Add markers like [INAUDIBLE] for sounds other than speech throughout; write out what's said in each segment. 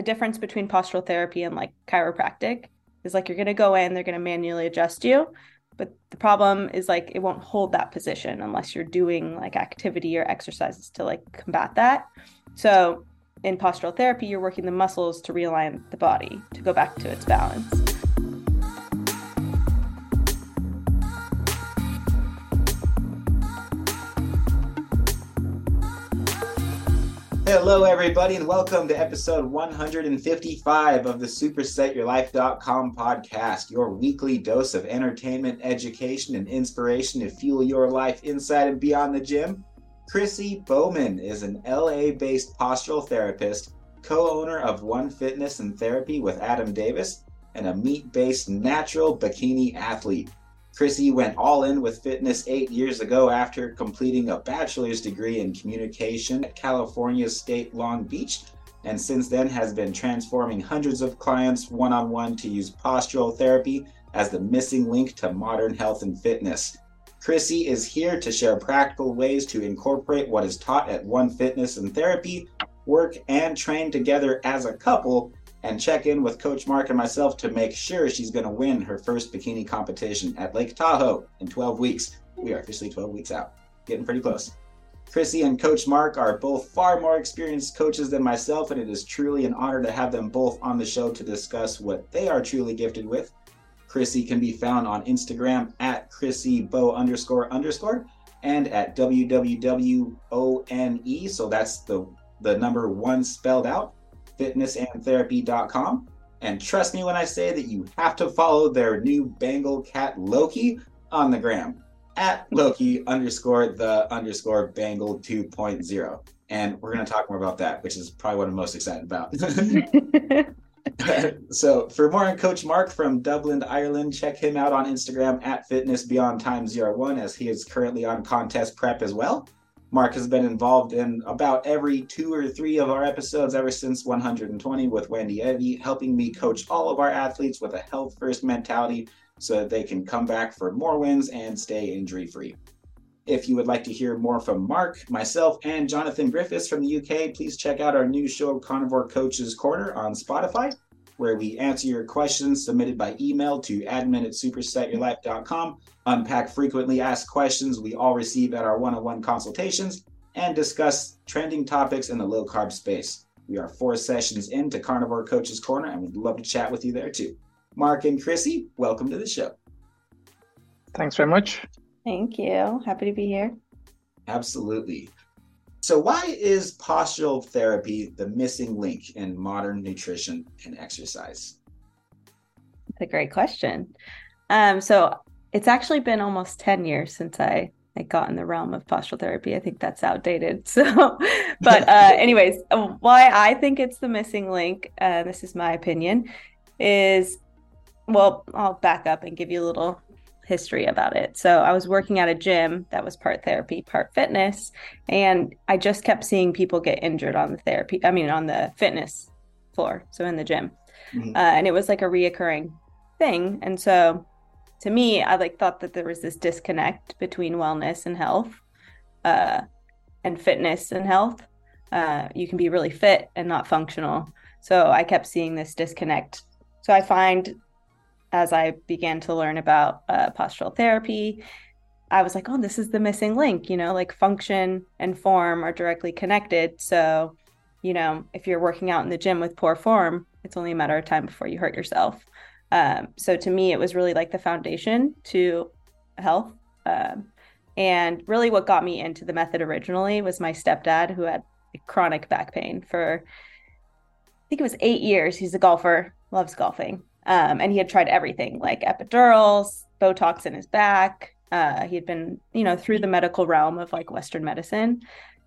the difference between postural therapy and like chiropractic is like you're going to go in, they're going to manually adjust you. But the problem is like it won't hold that position unless you're doing like activity or exercises to like combat that. So in postural therapy, you're working the muscles to realign the body to go back to its balance. Hello, everybody, and welcome to episode 155 of the SuperSetYourLife.com podcast, your weekly dose of entertainment, education, and inspiration to fuel your life inside and beyond the gym. Chrissy Bowman is an LA based postural therapist, co owner of One Fitness and Therapy with Adam Davis, and a meat based natural bikini athlete. Chrissy went all in with fitness eight years ago after completing a bachelor's degree in communication at California State Long Beach, and since then has been transforming hundreds of clients one on one to use postural therapy as the missing link to modern health and fitness. Chrissy is here to share practical ways to incorporate what is taught at One Fitness and Therapy, work and train together as a couple and check in with Coach Mark and myself to make sure she's going to win her first bikini competition at Lake Tahoe in 12 weeks. We are officially 12 weeks out, getting pretty close. Chrissy and Coach Mark are both far more experienced coaches than myself, and it is truly an honor to have them both on the show to discuss what they are truly gifted with. Chrissy can be found on Instagram at Chrissy Bow underscore underscore and at www.one, so that's the, the number one spelled out, fitnessandtherapy.com. And trust me when I say that you have to follow their new Bengal cat Loki on the gram at Loki underscore the underscore Bengal 2.0. And we're going to talk more about that, which is probably what I'm most excited about. [LAUGHS] [LAUGHS] so for more on Coach Mark from Dublin, Ireland, check him out on Instagram at Fitness Beyond Time Zero One, as he is currently on contest prep as well. Mark has been involved in about every two or three of our episodes ever since 120 with Wendy Evie, helping me coach all of our athletes with a health first mentality so that they can come back for more wins and stay injury free. If you would like to hear more from Mark, myself, and Jonathan Griffiths from the UK, please check out our new show, Carnivore Coaches Corner, on Spotify where we answer your questions submitted by email to admin at supersetyourlife.com, unpack frequently asked questions we all receive at our one on one consultations, and discuss trending topics in the low carb space. We are four sessions into Carnivore Coaches Corner, and we'd love to chat with you there too. Mark and Chrissy, welcome to the show. Thanks very much. Thank you. Happy to be here. Absolutely. So, why is postural therapy the missing link in modern nutrition and exercise? That's a great question. Um, so, it's actually been almost 10 years since I, I got in the realm of postural therapy. I think that's outdated. [LAUGHS] So, but, uh, [LAUGHS] anyways, why I think it's the missing link, uh, this is my opinion, is well, I'll back up and give you a little history about it. So I was working at a gym that was part therapy, part fitness, and I just kept seeing people get injured on the therapy. I mean, on the fitness floor, so in the gym, mm-hmm. uh, and it was like a reoccurring thing. And so, to me, I like thought that there was this disconnect between wellness and health, uh, and fitness and health. Uh, you can be really fit and not functional. So I kept seeing this disconnect. So I find as I began to learn about uh, postural therapy, I was like, oh, this is the missing link. You know, like function and form are directly connected. So, you know, if you're working out in the gym with poor form, it's only a matter of time before you hurt yourself. Um, so to me, it was really like the foundation to health. Um, and really, what got me into the method originally was my stepdad, who had chronic back pain for, I think it was eight years. He's a golfer, loves golfing. Um, and he had tried everything like epidurals, Botox in his back. Uh, he had been, you know, through the medical realm of like Western medicine.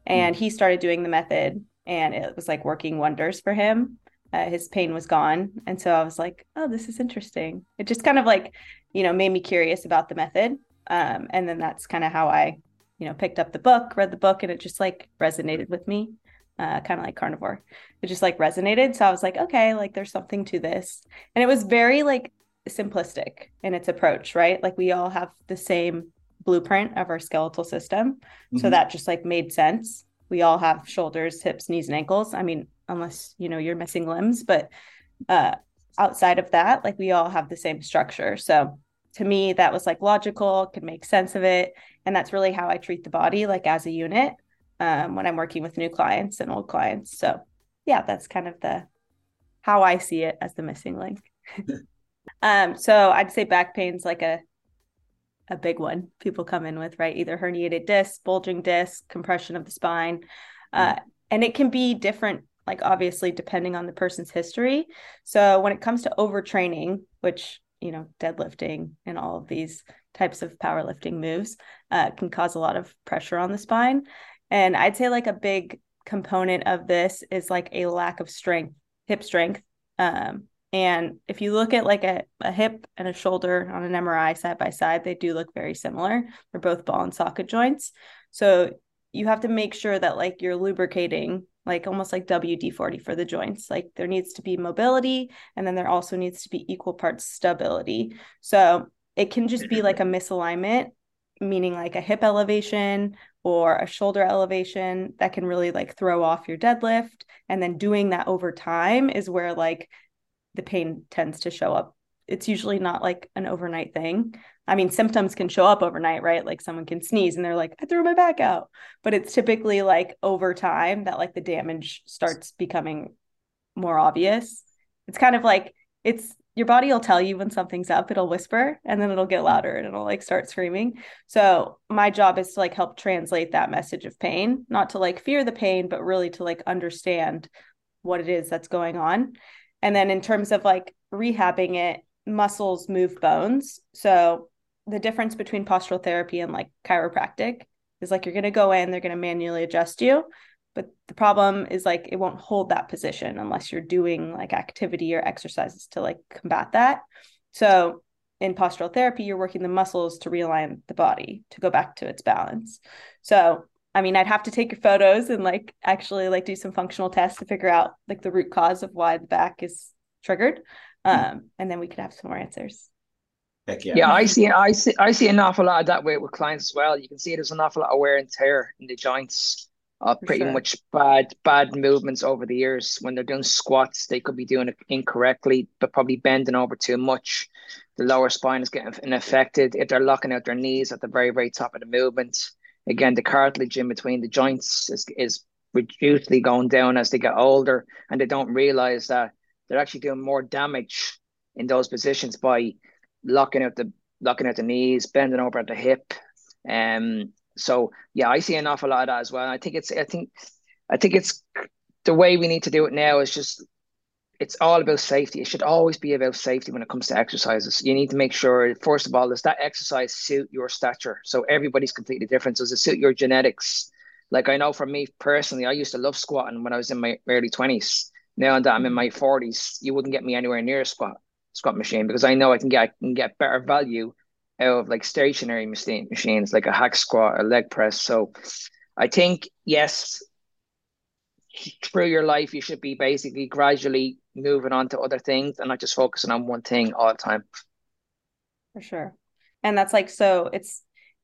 And he started doing the method and it was like working wonders for him. Uh, his pain was gone. And so I was like, oh, this is interesting. It just kind of like, you know, made me curious about the method. Um, and then that's kind of how I, you know, picked up the book, read the book, and it just like resonated with me uh, kind of like carnivore. It just like resonated. So I was like, okay, like there's something to this. And it was very like simplistic in its approach, right? Like we all have the same blueprint of our skeletal system. Mm-hmm. So that just like made sense. We all have shoulders, hips, knees, and ankles. I mean, unless you know you're missing limbs but uh outside of that like we all have the same structure so to me that was like logical could make sense of it and that's really how i treat the body like as a unit um, when i'm working with new clients and old clients. So yeah that's kind of the how i see it as the missing link. [LAUGHS] Um so i'd say back pain's like a a big one people come in with right? Either herniated disc bulging disc compression of the spine uh, and it can be different like obviously depending on the person's history. So when it comes to overtraining which you know deadlifting and all of these types of powerlifting moves uh, can cause a lot of pressure on the spine and i'd say like a big component of this is like a lack of strength hip strength um, and if you look at like a, a hip and a shoulder on an mri side by side they do look very similar they're both ball and socket joints so you have to make sure that like you're lubricating like almost like WD 40 for the joints. Like there needs to be mobility and then there also needs to be equal parts stability. So it can just be like a misalignment, meaning like a hip elevation or a shoulder elevation that can really like throw off your deadlift. And then doing that over time is where like the pain tends to show up. It's usually not like an overnight thing. I mean, symptoms can show up overnight, right? Like someone can sneeze and they're like, I threw my back out. But it's typically like over time that like the damage starts becoming more obvious. It's kind of like it's your body will tell you when something's up, it'll whisper and then it'll get mm. louder and it'll like start screaming. So my job is to like help translate that message of pain, not to like fear the pain, but really to like understand what it is that's going on. And then in terms of like rehabbing it, muscles move bones. So the difference between postural therapy and like chiropractic is like you're going to go in, they're going to manually adjust you. But the problem is like it won't hold that position unless you're doing like activity or exercises to like combat that. So in postural therapy, you're working the muscles to realign the body to go back to its balance. So I mean, I'd have to take your photos and like actually like do some functional tests to figure out like the root cause of why the back is triggered. Um, and then we could have some more answers. Heck yeah. Yeah, I see I see I see an awful lot of that way with clients as well. You can see there's an awful lot of wear and tear in the joints. Uh, pretty sure. much bad bad movements over the years. When they're doing squats, they could be doing it incorrectly, but probably bending over too much. The lower spine is getting affected. If they're locking out their knees at the very very top of the movement, again the cartilage in between the joints is is reducedly going down as they get older, and they don't realize that they're actually doing more damage in those positions by locking out the locking out the knees, bending over at the hip. Um, so yeah, I see an awful lot of that as well. I think it's I think I think it's the way we need to do it now is just it's all about safety. It should always be about safety when it comes to exercises. You need to make sure, first of all, does that exercise suit your stature? So everybody's completely different. Does it suit your genetics? Like I know for me personally, I used to love squatting when I was in my early 20s. Now that I'm in mm-hmm. my 40s, you wouldn't get me anywhere near a squat squat machine because I know I can get I can get better value of like stationary machine machines like a hack squat, a leg press. So I think yes, through your life you should be basically gradually moving on to other things and not just focusing on one thing all the time. For sure. And that's like so it's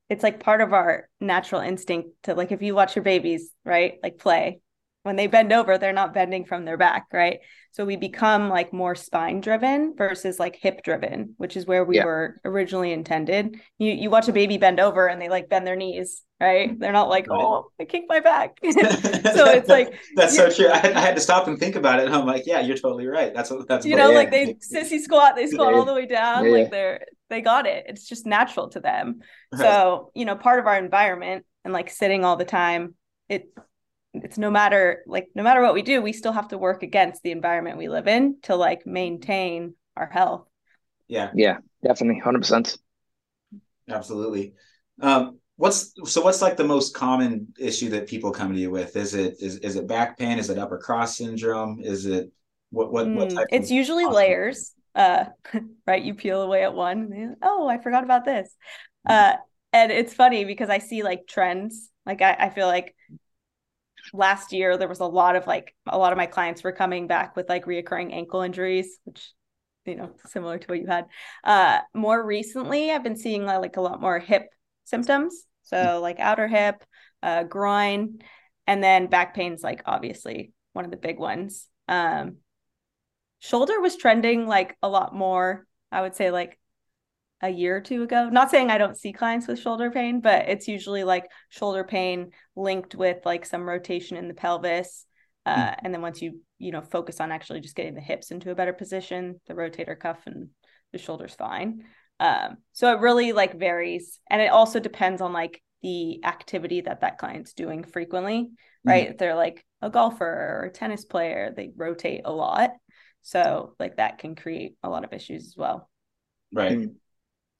it's like part of our natural instinct to like if you watch your babies, right? Like play when they bend over they're not bending from their back right? So we become like more spine driven versus like hip driven which is where we yeah. were originally intended. You you watch a baby bend over and they like bend their knees right? They're not like oh i kicked my back. [LAUGHS] [LAUGHS] So it's like that's so true. I had, I had, to stop and think about it and i'm like yeah you're totally right. That's what that's you know like they sissy squat they squat all the way down yeah. like they're they got it. It's just natural to them. [LAUGHS] So you know part of our environment and like sitting all the time it it's no matter like no matter what we do we still have to work against the environment we live in to like maintain our health. Yeah. Yeah definitely 100% absolutely. Um what's so what's like the most common issue that people come to you with? Is it is, is it back pain? Is it upper cross syndrome? Is it what what, what mm, it's usually layers uh [LAUGHS] right? You peel away at one oh i forgot about this. Uh and it's funny because i see like trends. Like I, I feel like last year there was a lot of like a lot of my clients were coming back with like reoccurring ankle injuries which you know similar to what you had uh more recently i've been seeing uh, like a lot more hip symptoms so like outer hip uh groin and then back pain's like obviously one of the big ones. Um, shoulder was trending like a lot more. I would say like a year or two ago. Not saying I don't see clients with shoulder pain, but it's usually like shoulder pain linked with like some rotation in the pelvis. Uh, mm. And then once you, you know, focus on actually just getting the hips into a better position, the rotator cuff and the shoulder's fine. Um, so it really like varies. And it also depends on like the activity that that client's doing frequently, right? Mm. If they're like a golfer or a tennis player, they rotate a lot. So like that can create a lot of issues as well. Right. Mm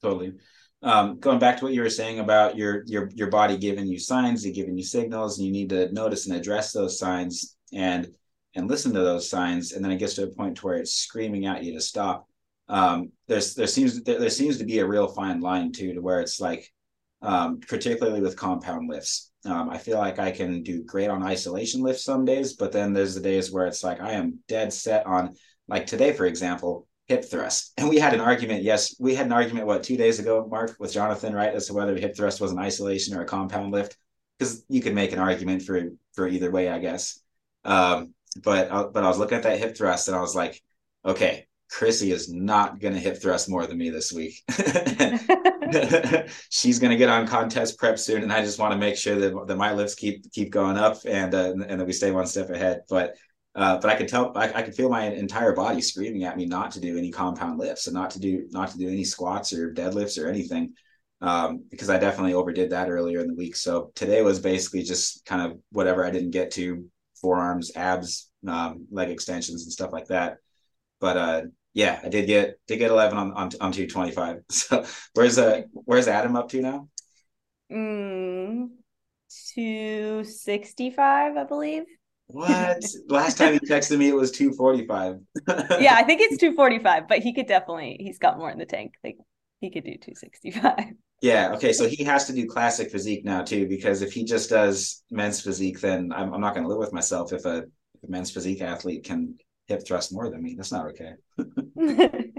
totally. Um, going back to what you were saying about your your your body giving you signs, and giving you signals, and you need to notice and address those signs and and listen to those signs, and then it gets to a point to where it's screaming at you to stop. Um, there's there seems there, there seems to be a real fine line too, to where it's like, um, particularly with compound lifts. Um, I feel like I can do great on isolation lifts some days, but then there's the days where it's like I am dead set on, like today, for example, hip thrust. And we had an argument. Yes, we had an argument what two days ago, Mark, with Jonathan, right, as to whether hip thrust was an isolation or a compound lift, because you could make an argument for for either way, I guess. Um, but uh, but I was looking at that hip thrust and I was like, okay, Chrissy is not going to hip thrust more than me this week. [LAUGHS] She's going to get on contest prep soon, and I just want to make sure that, that my lifts keep keep going up and uh, and that we stay one step ahead. But uh, but I could tell, I, I could feel my entire body screaming at me not to do any compound lifts and not to do, not to do any squats or deadlifts or anything, um, because I definitely overdid that earlier in the week. So today was basically just kind of whatever I didn't get to, forearms, abs, um, leg extensions, and stuff like that. But uh, yeah, I did get did get eleven on on, on two twenty five. [LAUGHS] So where's uh where's Adam up to now? Mm, two sixty five, I believe. What? Last time he texted me, it was 245. [LAUGHS] yeah, I think it's 245, but he could definitely, he's got more in the tank. Like he could do 265. Yeah. Okay. So he has to do classic physique now too, because if he just does men's physique, then I'm, I'm not going to live with myself if a, if a men's physique athlete can hip thrust more than me. That's not okay. [LAUGHS]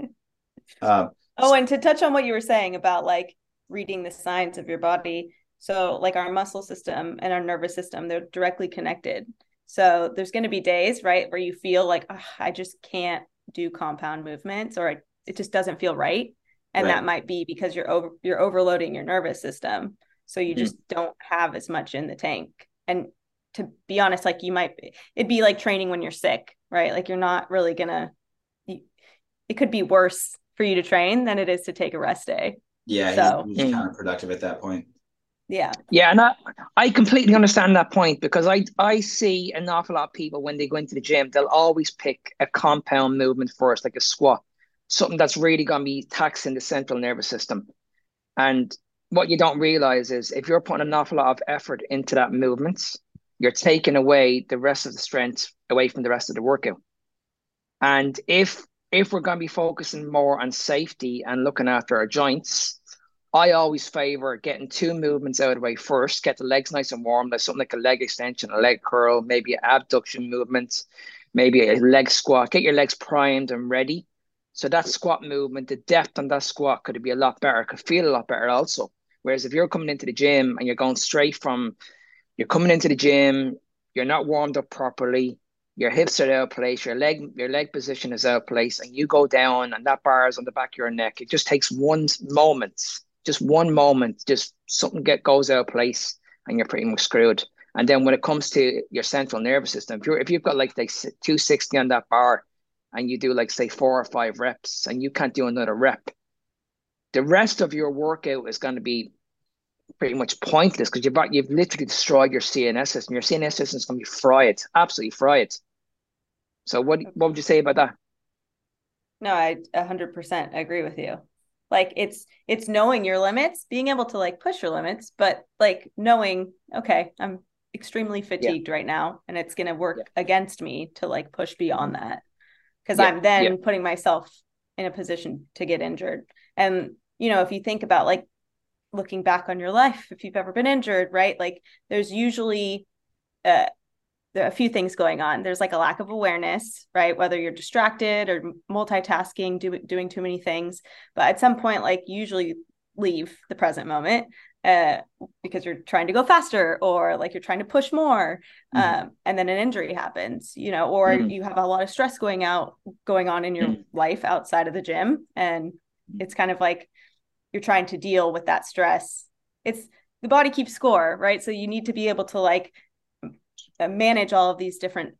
um, oh, and to touch on what you were saying about like reading the signs of your body. So, like our muscle system and our nervous system, they're directly connected. So there's going to be days, right, where you feel like oh, I just can't do compound movements or it just doesn't feel right. And right. that might be because you're over you're overloading your nervous system. So you mm-hmm. just don't have as much in the tank. And to be honest, like you might it'd be like training when you're sick, right? Like you're not really gonna it could be worse for you to train than it is to take a rest day. Yeah, so, he's, he's counterproductive at that point. Yeah. Yeah, and I, I completely understand that point because I I see an awful lot of people when they go into the gym, they'll always pick a compound movement first, like a squat, something that's really going to be taxing the central nervous system. And what you don't realize is if you're putting an awful lot of effort into that movement, you're taking away the rest of the strength away from the rest of the workout. And if if we're going to be focusing more on safety and looking after our joints, I always favor getting two movements out of the way first, get the legs nice and warm. There's something like a leg extension, a leg curl, maybe an abduction movement, maybe a leg squat. Get your legs primed and ready. So that squat movement, the depth on that squat could be a lot better, could feel a lot better also. Whereas if you're coming into the gym and you're going straight from, you're coming into the gym, you're not warmed up properly, your hips are out of place, your leg, your leg position is out of place, and you go down and that bar is on the back of your neck. It just takes one moment just one moment, just something get goes out of place and you're pretty much screwed. And then when it comes to your central nervous system, if you're if you've got like like 260 on that bar and you do like say four or five reps and you can't do another rep, the rest of your workout is going to be pretty much pointless because you've you've literally destroyed your CNS system. Your CNS system is going to be fried, absolutely fried. So what what would you say about that? No, I 100% agree with you like it's it's knowing your limits being able to like push your limits but like knowing okay i'm extremely fatigued yeah. right now and it's going to work yeah. against me to like push beyond that because yeah. i'm then putting myself in a position to get injured and you know if you think about like looking back on your life if you've ever been injured right like there's usually uh, there are a few things going on. There's like a lack of awareness, right? Whether you're distracted or multitasking, do, doing too many things. But at some point, like usually leave the present moment. uh, because you're trying to go faster or like you're trying to push more mm-hmm. um, and then an injury happens you know or mm-hmm. you have a lot of stress going out going on in your mm-hmm. life outside of the gym and it's kind of like you're trying to deal with that stress it's the body keeps score right so you need to be able to like manage all of these different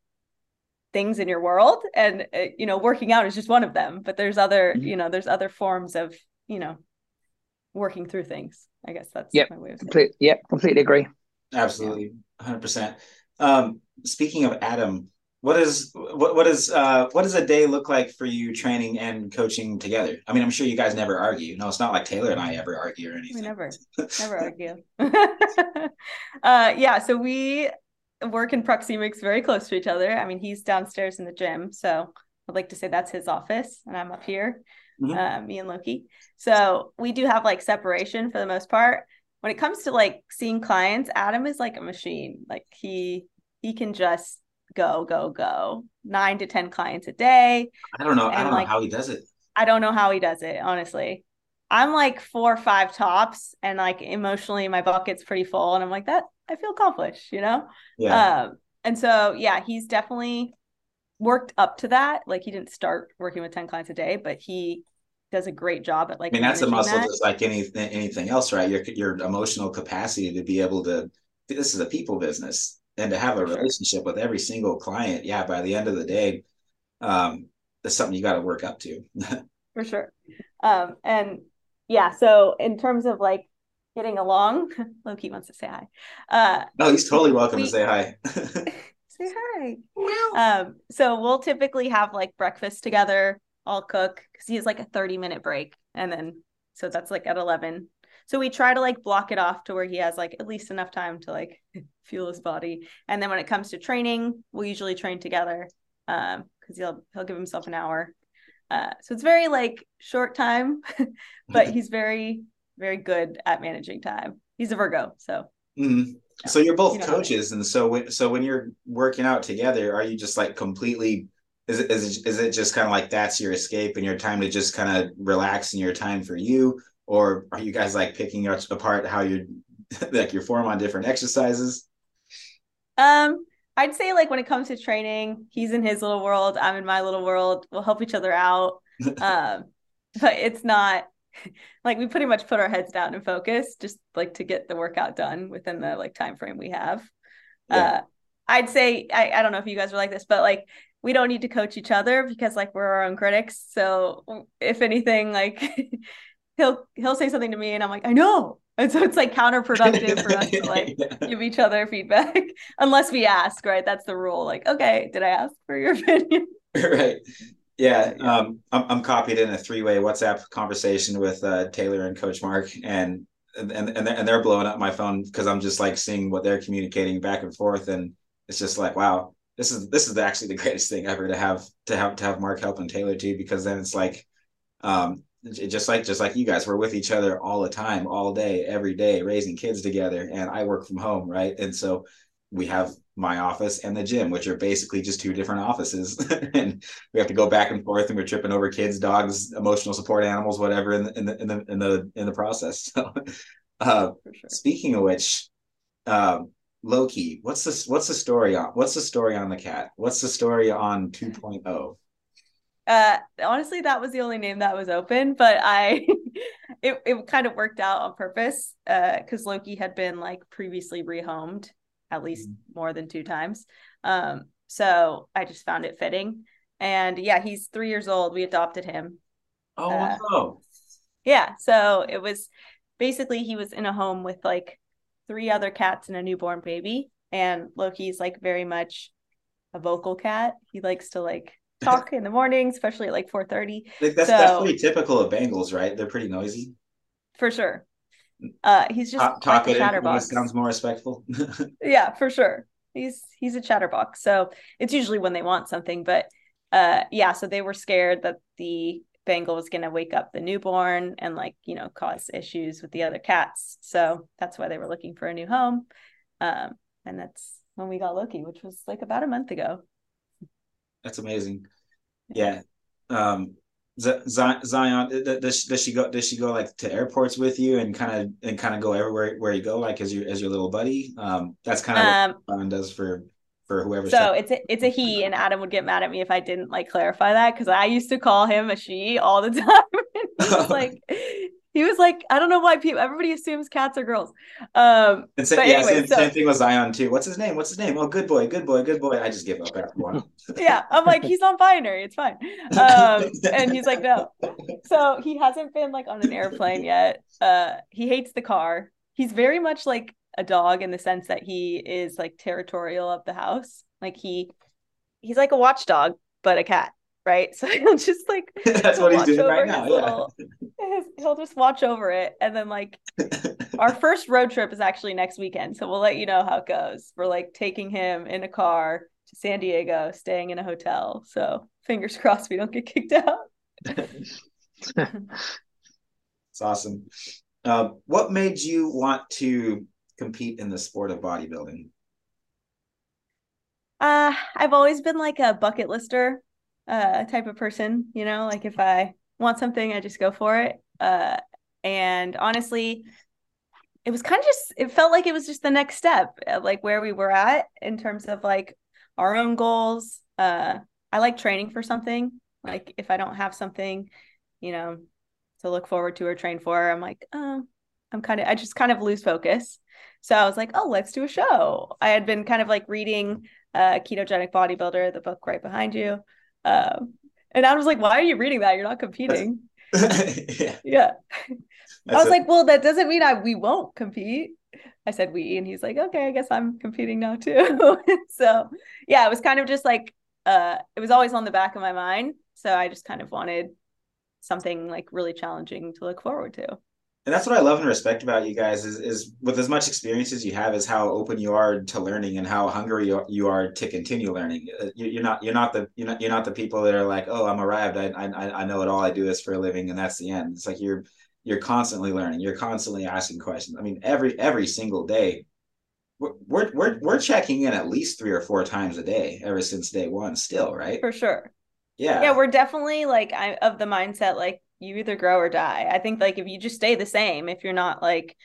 things in your world. And uh, you know working out is just one of them but there's other mm-hmm. you know there's other forms of you know working through things. I guess that's yep. my way of Complete, yep completely agree. Absolutely 100% um speaking of adam what is what what is uh what does a day look like for you training and coaching together? I mean i'm sure you guys never argue. No it's not like taylor and i ever argue or anything. we never [LAUGHS] never argue. [LAUGHS] Uh yeah so we work in proxemics very close to each other. I mean, he's downstairs in the gym, so I'd like to say that's his office, and I'm up here, mm-hmm. uh, me and Loki. So we do have like separation for the most part. When it comes to like seeing clients, Adam is like a machine. Like he he can just go go go nine to ten clients a day. I don't know. I don't like, know how he does it. I don't know how he does it, honestly. I'm like four or five tops, and like emotionally, my bucket's pretty full, and I'm like that. I feel accomplished, you know. Yeah. Um, and so yeah, he's definitely worked up to that. Like he didn't start working with ten clients a day, but he does a great job at like. I mean, that's a muscle that. just like anything anything else, right? Your your emotional capacity to be able to. This is a people business, and to have a relationship with every single client. Yeah, by the end of the day, um, that's something you got to work up to. [LAUGHS] For sure. Um, and yeah so in terms of like getting along. [LAUGHS] Loki wants to say hi. Uh no he's totally welcome we, to say hi. [LAUGHS] [LAUGHS] Say hi. Um so we'll typically have like breakfast together i'll cook because he has like a 30 minute break and then so that's like at 11 so we try to like block it off to where he has like at least enough time to like fuel his body. And then when it comes to training we'll usually train together um because he'll he'll give himself an hour. Uh, so it's very like short time, but he's very, very good at managing time. He's a Virgo, so. Mm-hmm. So you're both you know coaches, and so when, so when you're working out together, are you just like completely? Is it is it, is it just kind of like that's your escape and your time to just kind of relax and your time for you, or are you guys like picking apart how you're [LAUGHS] like your form on different exercises? Um, I'd say like when it comes to training, he's in his little world, I'm in my little world. We'll help each other out. [LAUGHS] um, but it's not [LAUGHS] like we pretty much put our heads down and focus just like to get the workout done within the like time frame we have. Yeah. Uh, I'd say I, I don't know if you guys are like this, but like we don't need to coach each other because like we're our own critics. So if anything, like [LAUGHS] he'll he'll say something to me and I'm like, I know, and so it's like counterproductive for us to like [LAUGHS] yeah. give each other feedback unless we ask, right? That's the rule. Like, okay, did I ask for your opinion? right. Yeah. Um, I'm, I'm copied in a three-way WhatsApp conversation with uh, Taylor and Coach Mark, and and and they're, and they're blowing up my phone because I'm just like seeing what they're communicating back and forth, and it's just like, wow, this is this is actually the [LAUGHS] greatest thing ever to have to have to have Mark helping Taylor too, because then it's like, um, just like just like you guys we're with each other all the time all day every day raising kids together and i work from home right and so we have my office and the gym which are basically just two different offices [LAUGHS] and we have to go back and forth and we're tripping over kids dogs emotional support animals whatever in the in the in the in the, in the process [LAUGHS] so uh, sure. speaking of which um, Loki, what's the what's the story on what's the story on the cat? What's the story on 2.0? uh honestly that was the only name that was open but i [LAUGHS] it, it kind of worked out on purpose uh because loki had been like previously rehomed at least mm-hmm. more than two times um so i just found it fitting and yeah he's three years old we adopted him oh uh, wow. yeah so it was basically he was in a home with like three other cats and a newborn baby and loki's like very much a vocal cat he likes to like [LAUGHS] talk in the morning, especially at like 4:30. Like that's so, that's pretty typical of Bengals, right? They're pretty noisy. For sure. Uh he's just talk, it chatterbox. sounds more respectful. [LAUGHS] yeah, for sure. He's he's a chatterbox. So it's usually when they want something, but uh yeah, so they were scared that the Bengal was going to wake up the newborn and like, you know, cause issues with the other cats. So that's why they were looking for a new home. Um and that's when we got Loki, which was like about a month ago. That's amazing. Yeah. Um, Zion, does, does she go? Does she go like to airports with you and kind of and kind of go everywhere where you go, like as your as your little buddy? Um, that's kind of um, what Zion does for for whoever. So it's a, it's a he, and Adam would get mad at me if I didn't like clarify that because I used to call him a she all the [LAUGHS] time. [LAUGHS] like, he was like, I don't know why people everybody assumes cats are girls. Um, and so, yeah, anyway, same, so, same, thing with Zion too. What's his name? What's his name? Oh, good boy, good boy, good boy. I just give up after one. [LAUGHS] yeah, I'm like, he's non-binary. It's fine. Um, and he's like, no. So he hasn't been like on an airplane yet. Uh, he hates the car. He's very much like a dog in the sense that he is like territorial of the house. Like he, he's like a watchdog, but a cat right? [LAUGHS] So he'll just like [LAUGHS] that's what he's doing right now. Little. His, he'll just watch over it, and then like [LAUGHS] our first road trip is actually next weekend, so we'll let you know how it goes. We're like taking him in a car to San Diego, staying in a hotel. So fingers crossed we don't get kicked out. it's awesome. Uh, what made you want to compete in the sport of bodybuilding? Uh, I've always been like a bucket lister uh type of person you know like if i want something i just go for it. Uh and honestly it was kind of just it felt like it was just the next step uh, like where we were at in terms of like our own goals. Uh i like training for something. Like if i don't have something you know to look forward to or train for i'm like oh i'm kind of i just kind of lose focus. So i was like oh let's do a show. I had been kind of like reading uh ketogenic bodybuilder the book right behind you um, and I was like, why are you reading that? You're not competing. [LAUGHS] yeah. yeah. I was like, well, that doesn't mean I we won't compete. I said we, and he's like, okay, I guess I'm competing now too. [LAUGHS] so yeah, it was kind of just like uh it was always on the back of my mind. So I just kind of wanted something like really challenging to look forward to and that's what I love and respect about you guys is is with as much experience as you have is how open you are to learning and how hungry you are to continue learning. Uh, you're not you're not the you're not you're not the people that are like oh I'm arrived I I I know it all I do this for a living and that's the end. It's like you're you're constantly learning. You're constantly asking questions. I mean every every single day. We're, we're we're checking in at least three or four times a day ever since day one still right for sure yeah yeah we're definitely like I, of the mindset like you either grow or die. I think like if you just stay the same, if you're not like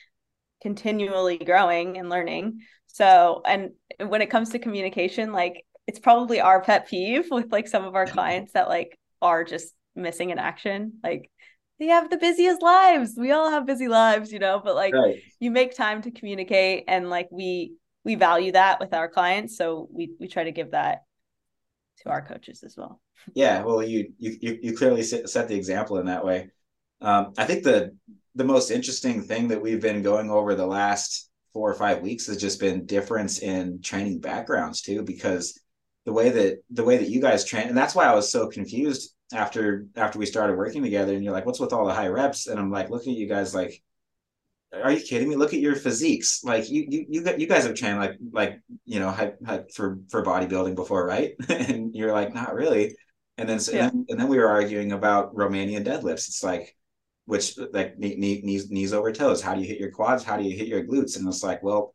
continually growing and learning. So, and when it comes to communication, like it's probably our pet peeve [LAUGHS] with like some of our [LAUGHS] clients that like are just missing in action. Like they have the busiest lives. We all have busy lives, you know, but like right. you make time to communicate and like we we value that with our clients. So we we try to give that to our coaches as well. Yeah, well, you you you clearly set the example in that way. Um, I think the the most interesting thing that we've been going over the last four or five weeks has just been difference in training backgrounds too, because the way that the way that you guys train, and that's why I was so confused after after we started working together. And you're like, "What's with all the high reps?" And I'm like, looking at you guys like are you kidding me? Look at your physiques. Like you, you, you, you guys have trained like, like you know, for for bodybuilding before, right? [LAUGHS] and you're like, not really. And then, so, yeah. and then, and then we were arguing about Romanian deadlifts. It's like, which like knee, knees, knees over toes. How do you hit your quads? How do you hit your glutes? And it's like, well,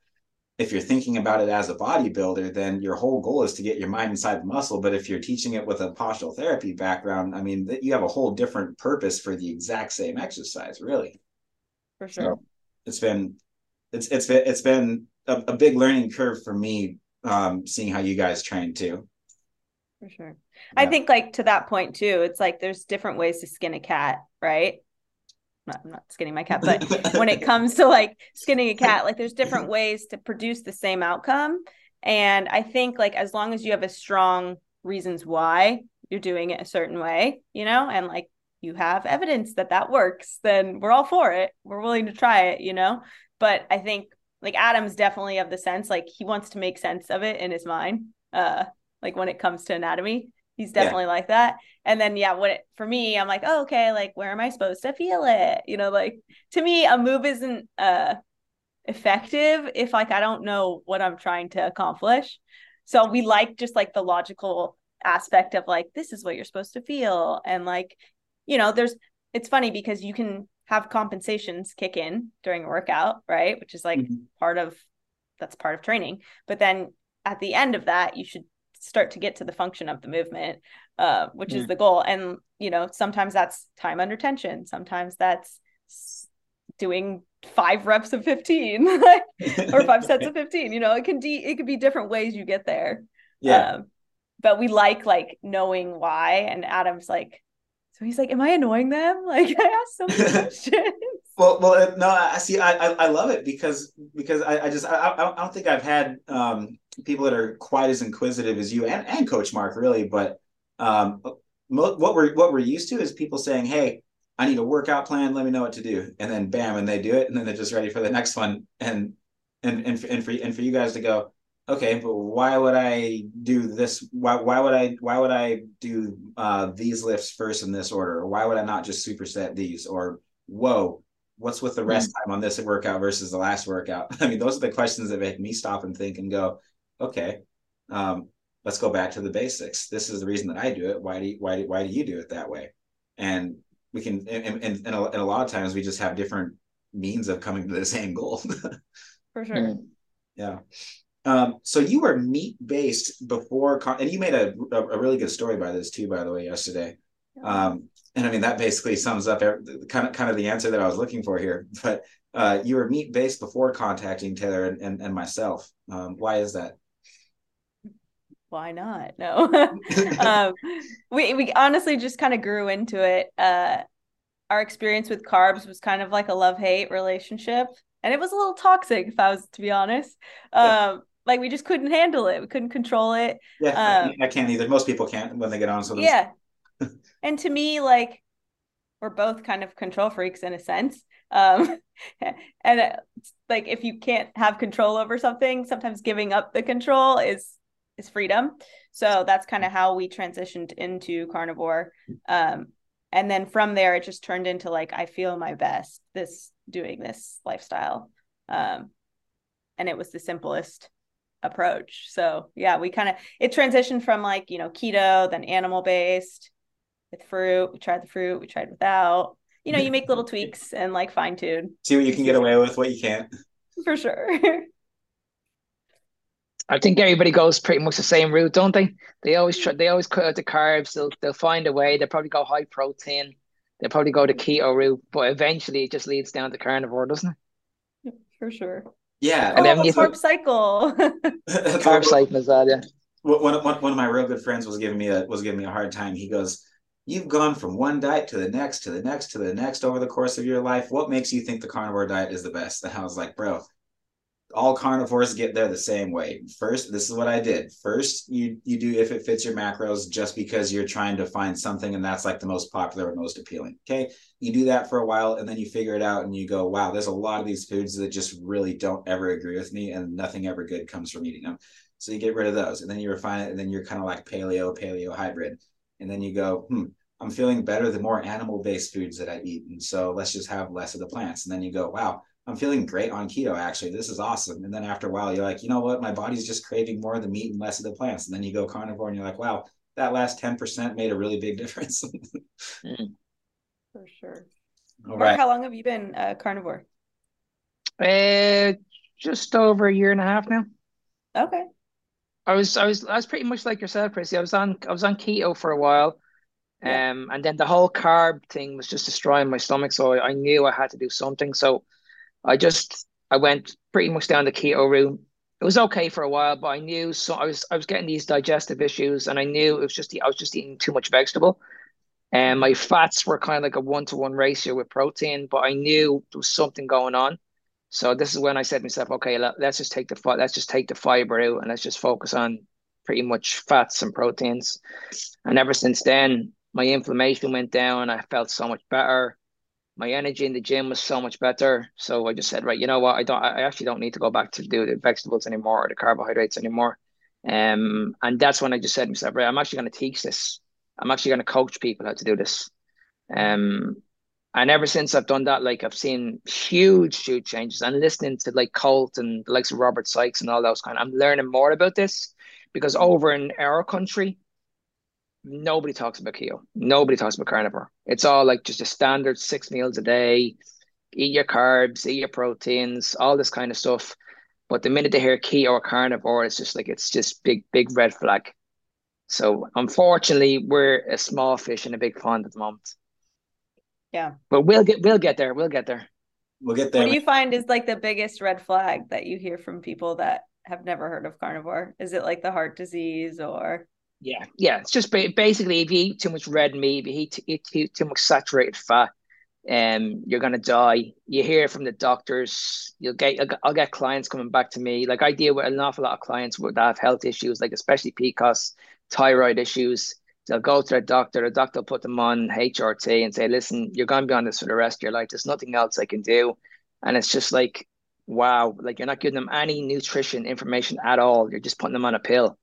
if you're thinking about it as a bodybuilder, then your whole goal is to get your mind inside the muscle. But if you're teaching it with a postural therapy background, I mean, you have a whole different purpose for the exact same exercise, really. For sure. So, it's been it's it's been it's been a, a big learning curve for me um seeing how you guys train too for sure yeah. i think like to that point too it's like there's different ways to skin a cat right I'm not, I'm not skinning my cat but [LAUGHS] when it comes to like skinning a cat like there's different ways to produce the same outcome and i think like as long as you have a strong reasons why you're doing it a certain way you know and like you have evidence that that works, then we're all for it. We're willing to try it, you know? But I think like Adam's definitely of the sense like he wants to make sense of it in his mind. Uh like when it comes to anatomy, he's definitely yeah. like that. And then yeah, when it for me, I'm like, oh, okay, like where am I supposed to feel it? You know, like to me, a move isn't uh effective if like I don't know what I'm trying to accomplish. So we like just like the logical aspect of like this is what you're supposed to feel and like you know, there's it's funny because you can have compensations kick in during a workout, right? Which is like mm-hmm. part of that's part of training. But then at the end of that, you should start to get to the function of the movement. uh, which mm. is the goal. And you know, sometimes that's time under tension. Sometimes that's doing five reps of 15 [LAUGHS] or five [LAUGHS] sets of 15 you know it can de- it could be different ways you get there yeah um, but we like like knowing why and adam's like so he's like am i annoying them [LAUGHS] like i asked so many questions well well no i see i i, love it because because i, I just I, I don't think i've had um people that are quite as inquisitive as you and, and coach mark really but um what we're what we're used to is people saying hey I need a workout plan. Let me know what to do. And then bam, and they do it. And then they're just ready for the next one. And, and, and, and for, and for you guys to go, okay, but why would I do this? Why, why would I, why would I do uh, these lifts first in this order? Or why would I not just superset these? Or, whoa, what's with the rest mm-hmm. time on this workout versus the last workout? [LAUGHS] I mean, those are the questions that make me stop and think and go, okay, um, let's go back to the basics. This is the reason that I do it. Why do you, why do, why do you do it that way? And we can and, and, and, a, and a lot of times we just have different means of coming to the [LAUGHS] same goal. For sure. Yeah. Um, so you were meat based before and you made a, a, really good story by this too by the way yesterday. Um, and i mean that basically sums up every, kind of kind of the answer that i was looking for here. But uh, you were meat based before contacting taylor and, and, and myself. Um, why is that why not? No. [LAUGHS] um, we we honestly just kind of grew into it. Uh, our experience with carbs was kind of like a love hate relationship, and it was a little toxic, if I was to be honest. Um, yeah. Like we just couldn't handle it. We couldn't control it. Yeah, um, I can't either. Most people can't when they get on. So yeah. [LAUGHS] and to me, like we're both kind of control freaks in a sense. Um, [LAUGHS] and uh, like if you can't have control over something, sometimes giving up the control is is freedom. So that's kind of how we transitioned into carnivore. Um, and then from there, it just turned into like I feel my best this doing this lifestyle. Um, and it was the simplest approach. So yeah, we kind of it transitioned from like you know keto, then animal based with fruit. We tried the fruit, we tried without. You know, you make little [LAUGHS] tweaks and like fine tune. See what you can get [LAUGHS] away with, what you can't. For sure. [LAUGHS] I think everybody goes pretty much the same route, don't they? They always try. They always cut out the carbs. They'll they'll find a way. They'll probably go high protein. They'll probably go the keto route, but eventually it just leads down to carnivore, doesn't it? For sure. Yeah, oh, and oh, then the carb cycle. [LAUGHS] carb cycle is that, yeah. One, one, one of my real good friends was giving me a was giving me a hard time. He goes, "You've gone from one diet to the next, to the next, to the next over the course of your life. What makes you think the carnivore diet is the best?" And I was like, "Bro, all carnivores get there the same way. First, this is what I did. First, you you do if it fits your macros just because you're trying to find something and that's like the most popular or most appealing. Okay. You do that for a while and then you figure it out and you go, wow, there's a lot of these foods that just really don't ever agree with me and nothing ever good comes from eating them. So you get rid of those and then you refine it and then you're kind of like paleo, paleo hybrid. And then you go, hmm, I'm feeling better the more animal based foods that I eat. And so let's just have less of the plants. And then you go, wow, I'm feeling great on keto actually. This is awesome. And then after a while, you're like, you know what? My body's just craving more of the meat and less of the plants. And then you go carnivore and you're like, wow, that last 10% made a really big [LAUGHS] difference. mm. For sure. All Mark, right. How long have you been uh, carnivore? Uh, just over a year and a half now. Okay. I was I was I was pretty much like yourself, Chrissy. I was on I was on keto for a while. Yeah. Um, and then the whole carb thing was just destroying my stomach. So I, I knew I had to do something. So I just I went pretty much down the keto route. It was okay for a while, but I knew so I was I was getting these digestive issues, and I knew it was just I was just eating too much vegetable, and my fats were kind of like a one to one ratio with protein. But I knew there was something going on, so this is when I said to myself, okay, let, us just take the let's just take the fiber out, and let's just focus on pretty much fats and proteins. And ever since then, my inflammation went down. I felt so much better my energy in the gym was so much better. So I just said, right, you know what? I don't. I actually don't need to go back to do the vegetables anymore or the carbohydrates anymore. Um, and that's when I just said to myself, right, I'm actually going to teach this. I'm actually going to coach people how to do this. Um, and ever since I've done that, like I've seen huge, huge changes. And listening to like Colt and the likes of Robert Sikes and all those kind, of, I'm learning more about this because over in our country, nobody talks about keto. Nobody talks about carnivore. It's all like just a standard six meals a day, eat your carbs, eat your proteins, all this kind of stuff. But the minute they hear keto or carnivore, it's just like it's just big, big red flag. So unfortunately, we're a small fish in a big pond at the moment. Yeah. But we'll get we'll get there. We'll get there. We'll get there. What do you find is like the biggest red flag that you hear from people that have never heard of carnivore? Is it like the heart disease or? Yeah, yeah. It's just basically if you eat too much red meat, if you eat, eat too, too much saturated fat, um, you're gonna die. You hear from the doctors. You'll get. I'll get clients coming back to me. Like I deal with an awful lot of clients that have health issues, like especially PCOS, thyroid issues. They'll go to their doctor. The doctor will put them on HRT and say, "Listen, you're to be on this for the rest of your life. There's nothing else I can do." And it's just like, wow, like you're not giving them any nutrition information at all. You're just putting them on a pill.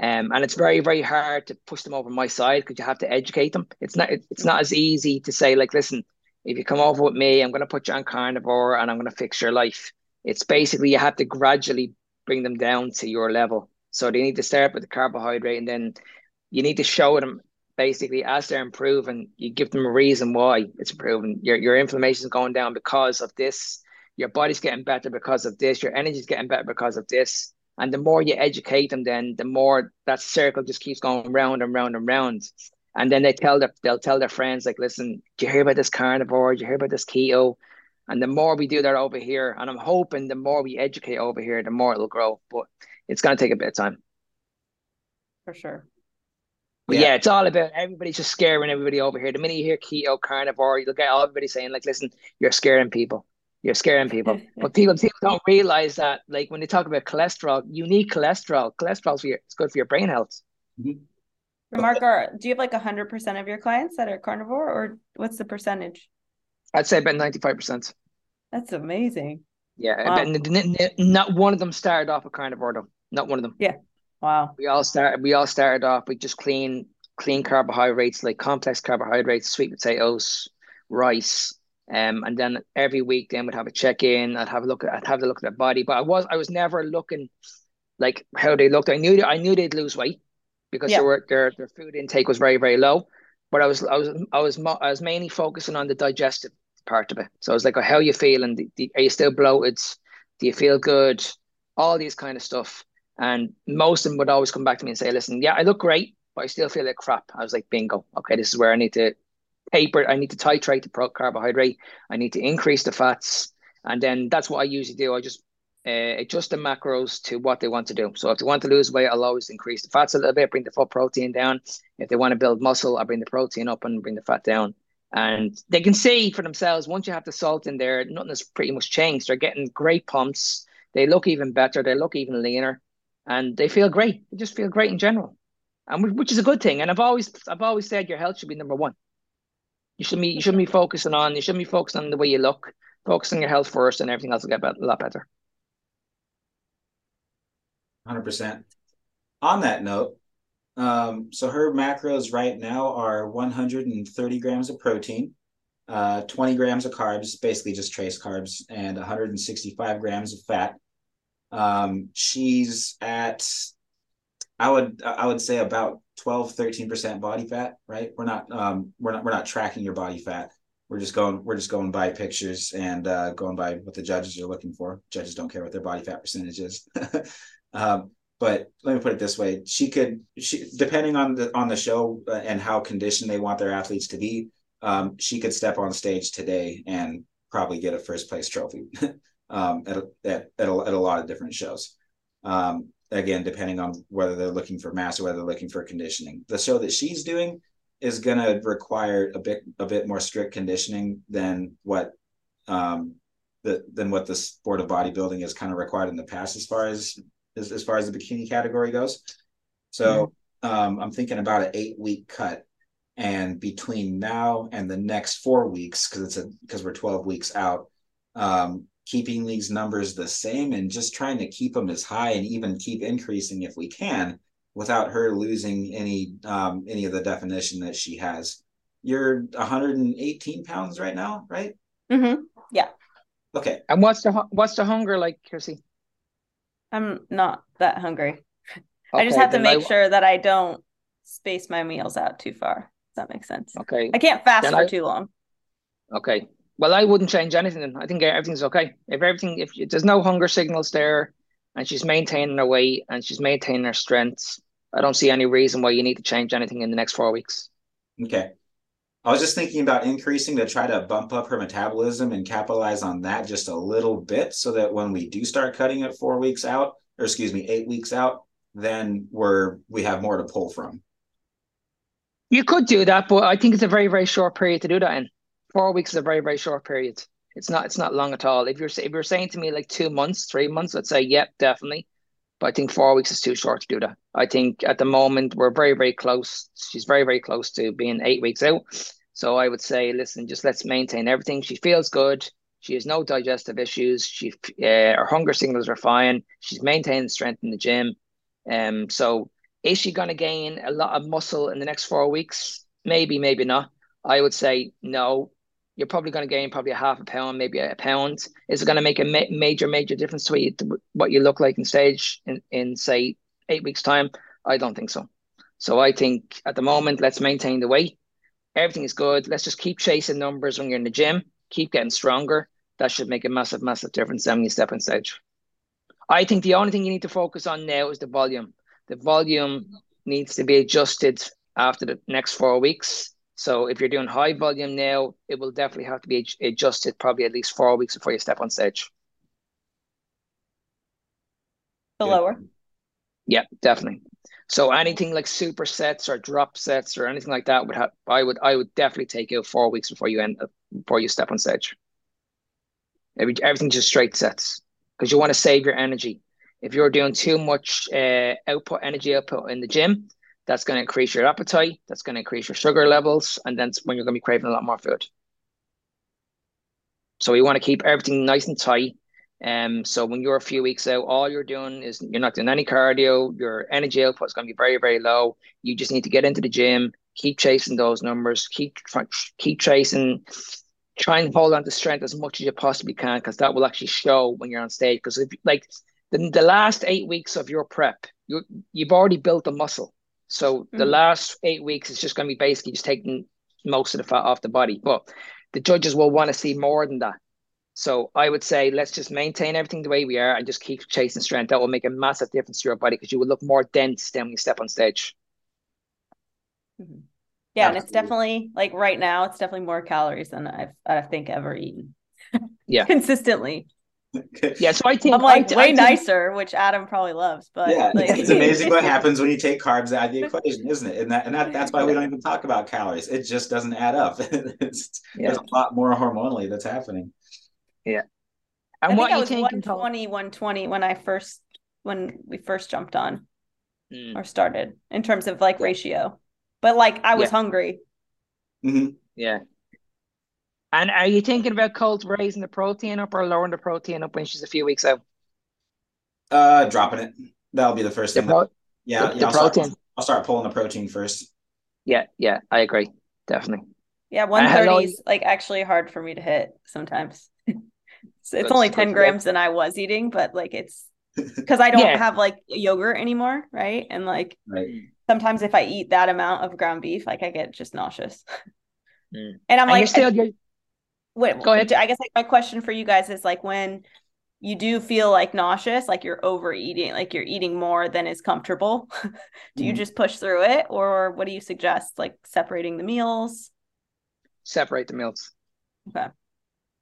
Um, and it's very, very hard to push them over my side because you have to educate them. It's not, it's not as easy to say like, listen, if you come over with me, I'm going to put you on carnivore and I'm going to fix your life. It's basically you have to gradually bring them down to your level. So they need to start with the carbohydrate and then you need to show them basically as they're improving, you give them a reason why it's improving. Your your inflammation is going down because of this. Your body's getting better because of this. Your energy's getting better because of this. And the more you educate them, then the more that circle just keeps going round and round and round. And then they tell their they'll tell their friends like, listen, do you hear about this carnivore? Do you hear about this keto? And the more we do that over here, and I'm hoping the more we educate over here, the more it'll grow. But it's going to take a bit of time. For sure. But yeah. yeah. it's all about everybody's just scaring everybody over here. The minute you hear keto carnivore, you'll get everybody saying, like, listen, you're scaring people. You're scaring people. [LAUGHS] but people people don't realize that like when they talk about cholesterol, you need cholesterol. Cholesterol for your, it's good for your brain health. Mm-hmm. Mark, do you have like hundred percent of your clients that are carnivore or what's the percentage? I'd say about 95%. That's amazing. Yeah. Wow. Not one of them started off a carnivore though. Not one of them. Yeah. Wow. We all started we all started off with just clean clean carbohydrates like complex carbohydrates, sweet potatoes, rice. Um, and then every week then we would have a check in. I'd have a look at I'd have a look at their body, but I was I was never looking like how they looked. I knew I knew they'd lose weight because yeah. were, their their food intake was very very low. But I was I was I was I was mainly focusing on the digestive part of it. So I was like, oh, how you feeling? Are you still bloated? Do you feel good? All these kind of stuff. And most of them would always come back to me and say, listen, yeah, I look great, but I still feel like crap. I was like, bingo. Okay, this is where I need to taper. I need to titrate the carbohydrate. I need to increase the fats. And then that's what I usually do. I just uh, adjust the macros to what they want to do. So if they want to lose weight, I'll always increase the fats a little bit, bring the full protein down. If they want to build muscle, I'll bring the protein up and bring the fat down. And they can see for themselves once you have the salt in there, nothing has pretty much changed. They're getting great pumps. They look even better. They look even leaner and they feel great. They just feel great in general, and which is a good thing. And I've always I've always said your health should be number one. You should be you shouldn't be focusing on you shouldn't be focusing on the way you look. Focus on your health first, and everything else will get a lot better. Hundred percent. On that note, um, so her macros right now are 130 grams of protein, uh, 20 grams of carbs, basically just trace carbs, and 165 grams of fat. Um, she's at I would I would say about 12 13% body fat, right? We're not um we're not we're not tracking your body fat. We're just going we're just going by pictures and uh, going by what the judges are looking for. Judges don't care what their body fat percentage is. [LAUGHS] um, but let me put it this way: she could, she depending on the on the show uh, and how conditioned they want their athletes to be, um, she could step on stage today and probably get a first place trophy. [LAUGHS] um, at, at, at, a, at a lot of different shows. Um, again, depending on whether they're looking for mass or whether they're looking for conditioning. The show that she's doing is going to require a bit a bit more strict conditioning than what um, the, than what the sport of bodybuilding has kind of required in the past as far as as, as far as the bikini category goes. So mm-hmm. um, I'm thinking about an eight week cut, and between now and the next four weeks, because it's a because we're 12 weeks out, um, keeping these numbers the same and just trying to keep them as high and even keep increasing if we can without her losing any um, any of the definition that she has. You're 118 pounds right now, right? Mm-hmm. Yeah. Okay. And what's the what's the hunger like, Chrissy? I'm not that hungry. Okay, I just have to make I... sure that I don't space my meals out too far. Does that make sense? Okay. I can't fast then for I... too long. Okay. Well, I wouldn't change anything. I think everything's okay. If everything, if there's no hunger signals there, and she's maintaining her weight and she's maintaining her strength, I don't see any reason why you need to change anything in the next four weeks. Okay. I was just thinking about increasing to try to bump up her metabolism and capitalize on that just a little bit so that when we do start cutting it four weeks out, or excuse me, eight weeks out, then we're we have more to pull from. You could do that, but I think it's a very, very short period to do that in. Four weeks is a very, very short period. It's not it's not long at all. If you're if you're saying to me like two months, three months, I'd say yep, definitely. But I think four weeks is too short to do that. I think at the moment we're very, very close. She's very, very close to being eight weeks out. So I would say, listen, just let's maintain everything. She feels good. She has no digestive issues. She uh, her hunger signals are fine. She's maintaining strength in the gym. Um, so is she going to gain a lot of muscle in the next four weeks? Maybe, maybe not. I would say no you're probably going to gain probably a half a pound, maybe a pound. Is it going to make a ma- major, major difference to what you, what you look like in stage in, in say eight weeks time? I don't think so. So I think at the moment, let's maintain the weight. Everything is good. Let's just keep chasing numbers when you're in the gym. Keep getting stronger. That should make a massive, massive difference when you step on stage. I think the only thing you need to focus on now is the volume. The volume needs to be adjusted after the next four weeks so if you're doing high volume now, it will definitely have to be adjusted probably at least four weeks before you step on stage. The lower. Yeah, definitely. So anything like supersets or drop sets or anything like that would have I would I would definitely take out four weeks before you end before you step on stage. Every, everything just straight sets because you want to save your energy. If you're doing too much uh, output energy output in the gym, that's going to increase your appetite. That's going to increase your sugar levels. And then when you're going to be craving a lot more food. So we want to keep everything nice and tight. Um, so when you're a few weeks out, all you're doing is you're not doing any cardio. Your energy output is going to be very, very low. You just need to get into the gym, keep chasing those numbers, keep keep chasing, try and hold on to strength as much as you possibly can, because that will actually show when you're on stage. Because if like the, the last eight weeks of your prep, you you've already built the muscle. So mm-hmm. the last eight weeks is just going to be basically just taking most of the fat off the body. But the judges will want to see more than that. So I would say let's just maintain everything the way we are and just keep chasing strength. That will make a massive difference to your body because you will look more dense than when you step on stage. Mm-hmm. Yeah, and it's definitely like right now, it's definitely more calories than I've I think ever eaten. yeah, [LAUGHS] consistently yeah, so I think I'm like I, way I think, nicer, which Adam probably loves. But yeah, like... it's amazing what [LAUGHS] happens when you take carbs out of the equation, isn't it? And that and that, that's why we don't even talk about calories. It just doesn't add up. [LAUGHS] it's, yeah. There's a lot more hormonally that's happening. Yeah. And I what think I was 120, 120 when I first when we first jumped on mm. or started in terms of like ratio. But like I was yeah. hungry. Mm-hmm. Yeah. And are you thinking about Colt raising the protein up or lowering the protein up when she's a few weeks out? Uh, dropping it. That'll be the first the thing. Pro- that, yeah, the, yeah. The I'll protein. Start, I'll start pulling the protein first. Yeah, yeah, I agree. Definitely. Yeah, one thirty is like actually hard for me to hit sometimes. so [LAUGHS] it's only ten grams than I was eating, but like it's [LAUGHS] because I don't yeah. have like yogurt anymore, right? And like right. sometimes if I eat that amount of ground beef, like I get just nauseous. Mm. And I'm and like, still, I, Wait, go ahead. I guess like my question for you guys is like when you do feel like nauseous, like you're overeating, like you're eating more than is comfortable. [LAUGHS] do mm-hmm. you just push through it, or what do you suggest? Like separating the meals. Separate the meals. Okay.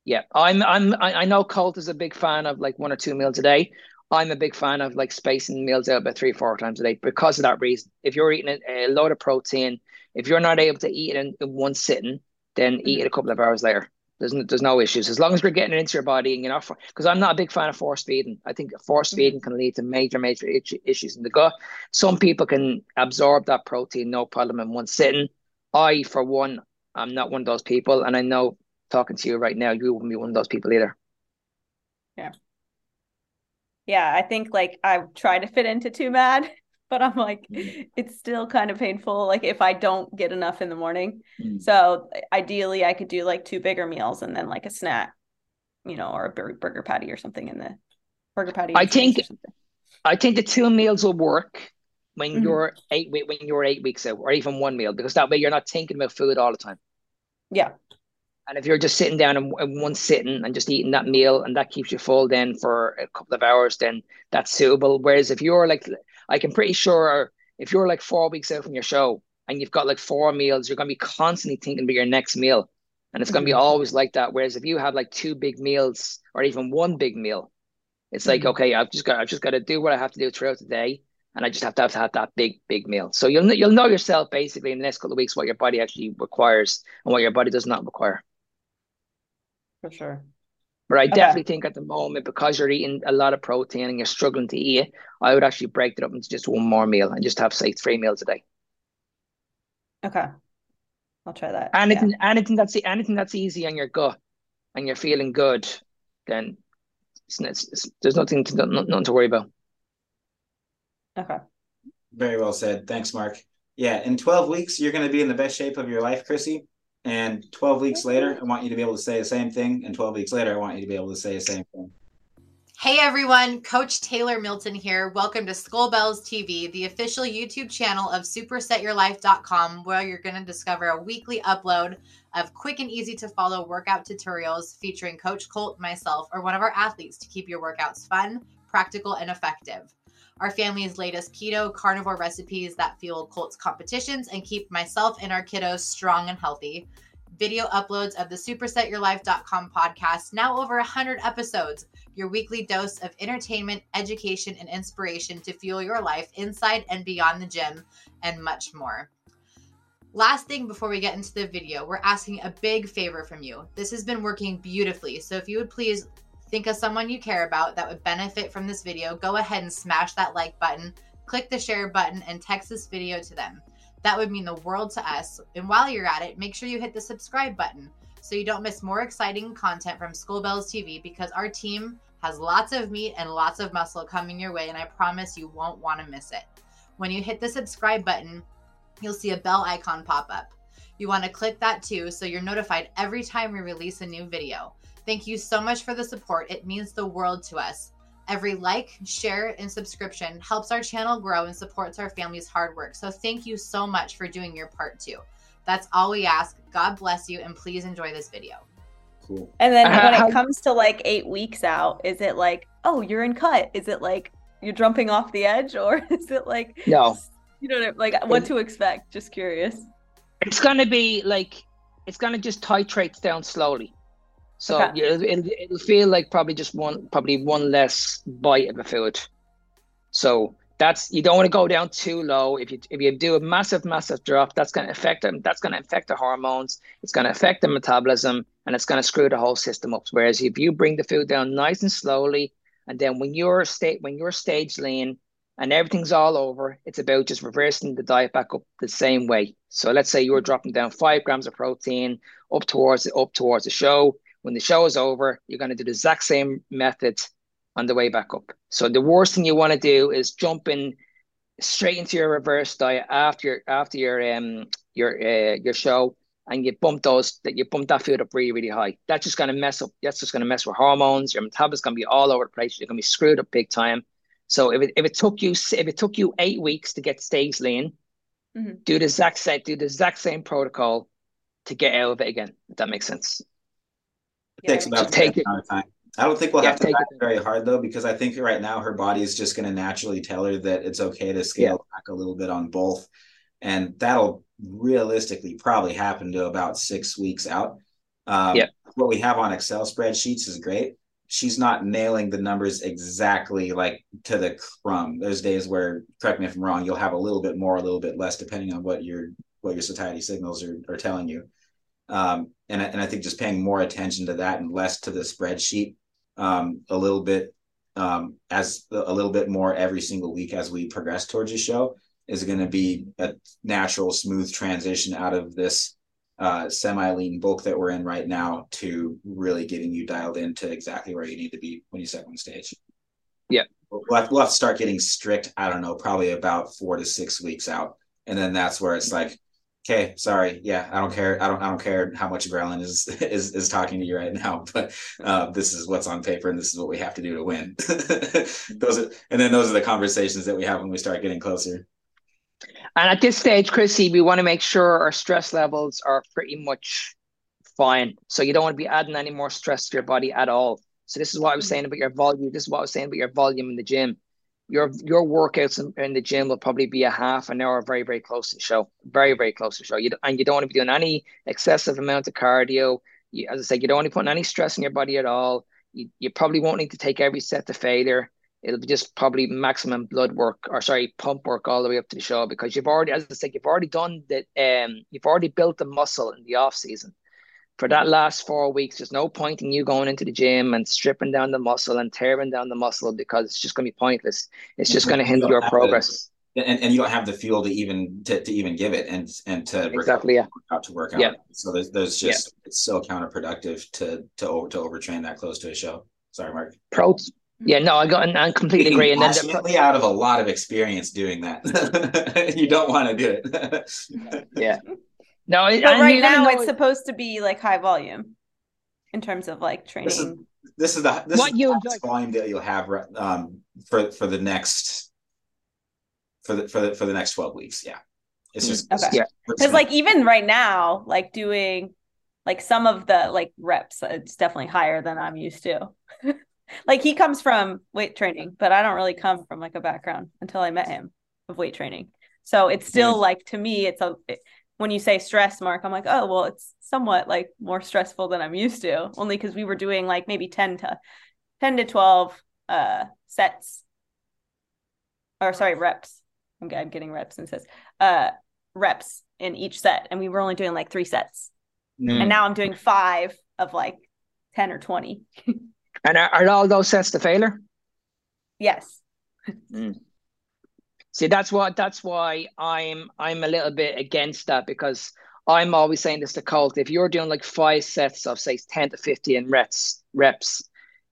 Yeah, I'm. I'm. I know Colt is a big fan of like one or two meals a day. I'm a big fan of like spacing meals out about three, four times a day because of that reason. If you're eating a, a load of protein, if you're not able to eat it in, in one sitting, then mm-hmm. eat it a couple of hours later. There's no, there's no issues as long as we're getting it into your body and you're not because I'm not a big fan of force feeding. I think force mm-hmm. feeding can lead to major major issues in the gut. Some people can absorb that protein no problem in one sitting. I, for one, I'm not one of those people, and I know talking to you right now, you wouldn't be one of those people either. Yeah. Yeah, I think like I've tried to fit into too mad but I'm like, mm. it's still kind of painful. Like if I don't get enough in the morning. Mm. So ideally, I could do like two bigger meals and then like a snack, you know, or a burger patty or something in the burger patty. I think, I think the two meals will work when mm-hmm. you're eight when you're eight weeks out, or even one meal, because that way you're not thinking about food all the time. Yeah. And if you're just sitting down in, in one sitting and just eating that meal and that keeps you full then for a couple of hours, then that's suitable. Whereas if you're like like I'm pretty sure if you're like four weeks out from your show and you've got like four meals, you're going to be constantly thinking about your next meal. And it's going to be mm-hmm. always like that. Whereas if you have like two big meals or even one big meal, it's like, mm-hmm. okay, I've just got, I've just got to do what I have to do throughout the day. And I just have to have to have that big, big meal. So you'll, you'll know yourself basically in the next couple of weeks what your body actually requires and what your body does not require. For sure. But I okay. definitely think at the moment, because you're eating a lot of protein and you're struggling to eat it, I would actually break it up into just one more meal and just have, say, three meals a day. Okay. I'll try that. Anything, yeah. anything that's anything that's easy on your gut and you're feeling good, then it's, it's, it's, there's nothing to nothing to worry about. Okay. Very well said. Thanks, Mark. Yeah, in 12 weeks, you're going to be in the best shape of your life, Chrissy. And 12 weeks later, I want you to be able to say the same thing. And 12 weeks later, I want you to be able to say the same thing. Hey everyone, Coach Taylor Milton here. Welcome to Skull Bells TV, the official YouTube channel of supersetyourlife.com, where you're going to discover a weekly upload of quick and easy to follow workout tutorials featuring Coach Colt, myself, or one of our athletes to keep your workouts fun, practical, and effective. Our family's latest keto carnivore recipes that fuel Colt's competitions and keep myself and our kiddos strong and healthy video uploads of the supersetyourlife.com podcast, now over 100 episodes, your weekly dose of entertainment, education, and inspiration to fuel your life inside and beyond the gym, and much more. Last thing before we get into the video, we're asking a big favor from you. This has been working beautifully, so if you would please think of someone you care about that would benefit from this video, go ahead and smash that like button, click the share button, and text this video to them. That would mean the world to us. And while you're at it, make sure you hit the subscribe button so you don't miss more exciting content from Skull Bells TV because our team has lots of meat and lots of muscle coming your way, and I promise you won't want to miss it. When you hit the subscribe button, you'll see a bell icon pop up. You want to click that too so you're notified every time we release a new video. Thank you so much for the support. It means the world to us. Every like, share, and subscription helps our channel grow and supports our family's hard work. So thank you so much for doing your part too. That's all we ask. God bless you, and please enjoy this video. Cool. And then uh, when it comes to like eight weeks out, is it like, oh, you're in cut? Is it like you're jumping off the edge, [LAUGHS] or is it like no? You know, like what to expect? Just curious. It's gonna be like it's gonna just titrate down slowly. So okay. yeah, it'll, it'll feel like probably just one, probably one less bite of a food. So that's you don't want to go down too low. If you if you do a massive, massive drop, that's going to affect them. That's going to affect the hormones. It's going to affect the metabolism, and it's going to screw the whole system up. Whereas if you bring the food down nice and slowly, and then when you're state when you're stage lean and everything's all over, it's about just reversing the diet back up the same way. So let's say you were dropping down five grams of protein up towards up towards the show when the show is over, you're going to do the exact same method on the way back up. So the worst thing you want to do is jump in straight into your reverse diet after your after your um your uh, your show and you bump those that you bump that food up really really high. That's just going to mess up. That's just going to mess with hormones. Your metabolism going to be all over the place. You're going to be screwed up big time. So if it, if it took you if it took you eight weeks to get stage lean, mm-hmm. do the exact same do the exact same protocol to get out of it again. If that makes sense. It takes about take it. of time. I don't think we'll yeah, have to take it very hard though, because I think right now her body is just going to naturally tell her that it's okay to scale yeah. back a little bit on both, and that'll realistically probably happen to about six weeks out. Um, yeah. What we have on Excel spreadsheets is great. She's not nailing the numbers exactly like to the crumb. There's days where, correct me if I'm wrong, you'll have a little bit more, a little bit less, depending on what your what your satiety signals are, are telling you. Um, and, and I think just paying more attention to that and less to the spreadsheet um, a little bit um, as a little bit more every single week as we progress towards the show is going to be a natural, smooth transition out of this uh, semi-lean bulk that we're in right now to really getting you dialed into exactly where you need to be when you step on stage. Yeah, we'll have, we'll have to start getting strict. I don't know, probably about four to six weeks out, and then that's where it's like, okay sorry. Yeah i don't care. I don't i don't care how much ghrelin is [LAUGHS] is is talking to you right now [LAUGHS] but uh, this is what's on paper and this is what we have to do to win. [LAUGHS] Those are and then those are the conversations that we have when we start getting closer and at this stage chrissy we want to make sure our stress levels are pretty much fine so you don't want to be adding any more stress to your body at all so this is what i was mm-hmm. saying about your volume this is what i was saying about your volume in the gym your your workouts in, in, the gym will probably be a half an hour, very very close to show, very very close to show. You and you don't want to be doing any excessive amount of cardio. You, as I said, you don't want to be putting any stress in your body at all. You, you probably won't need to take every set to failure. It'll be just probably maximum blood work or sorry pump work all the way up to the show because you've already, as I said, you've already done that. Um, you've already built the muscle in the off season for that last four weeks, there's no point in you going into the gym and stripping down the muscle and tearing down the muscle because it's just going to be pointless. It's just going to hinder your progress. The, and, and you don't have the fuel to even to, to even give it and and to exactly yeah out to work out. Yeah. So there's there's just yeah. it's so counterproductive to to over, to overtrain that close to a show. Sorry, Mark. Pro. Yeah, no, I got and I completely agree. And then the, out of a lot of experience doing that, [LAUGHS] you don't want to do it. [LAUGHS] yeah, no, but right now it's supposed to be like high volume in terms of like training. This is, this is the this what is you the volume that you'll have um, for for the next for the for the for the next twelve weeks. Yeah, it's just okay. yeah because like even right now, like doing like some of the like reps, it's definitely higher than I'm used to. [LAUGHS] like he comes from weight training, but I don't really come from like a background until I met him of weight training. So it's still like to me, it's a it, when you say stress mark i'm like oh well it's somewhat like more stressful than i'm used to only because we were doing like maybe 10 to 10 to 12 uh sets. Or sorry reps. I'm, I'm getting reps and says uh reps in each set and we were only doing like three sets. Mm. and now i'm doing five of like 10 or 20 [LAUGHS] and are, are all those sets to failure yes mm. See, that's what that's why I'm I'm a little bit against that because I'm always saying this to Colt. If you're doing like five sets of say 10 to 15 reps reps,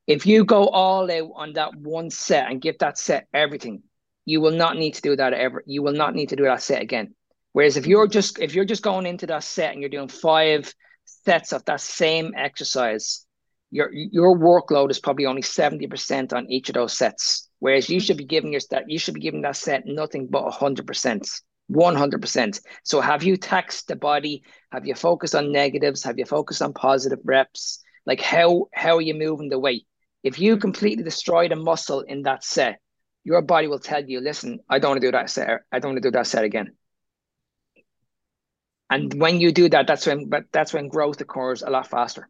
if you go all out on that one set and give that set everything, you will not need to do that ever. You will not need to do that set again. Whereas if you're just if you're just going into that set and you're doing five sets of that same exercise, your your workload is probably only 70% on each of those sets. Whereas you mm-hmm. should be giving your that you should be giving that set nothing but hundred percent. 100%. So have you taxed the body? Have you focused on negatives? Have you focused on positive reps? Like how how are you moving the weight? If you mm-hmm. completely destroy the muscle in that set, your body will tell you, listen, I don't want to do that set. I don't want to do that set again. And when you do that, that's when but that's when growth occurs a lot faster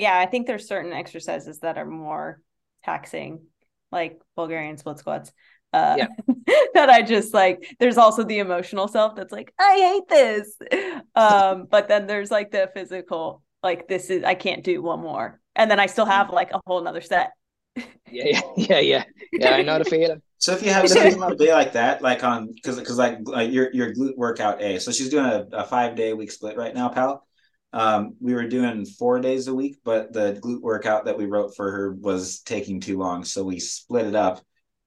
yeah, I think there's certain exercises that are more taxing, like Bulgarian split squats. Uh, yeah. [LAUGHS] that I just like. There's also the emotional self that's like, I hate this. Um, but then there's like the physical, like this is I can't do one more, and then I still have like a whole nother set. yeah, yeah, [LAUGHS] yeah, yeah. Yeah, I know the feeling. So if you have a day like that, like on because because like, like your your glute workout A, so she's doing a, a five day week split right now, pal. Um, we were doing four days a week, but the glute workout that we wrote for her was taking too long. So we split it up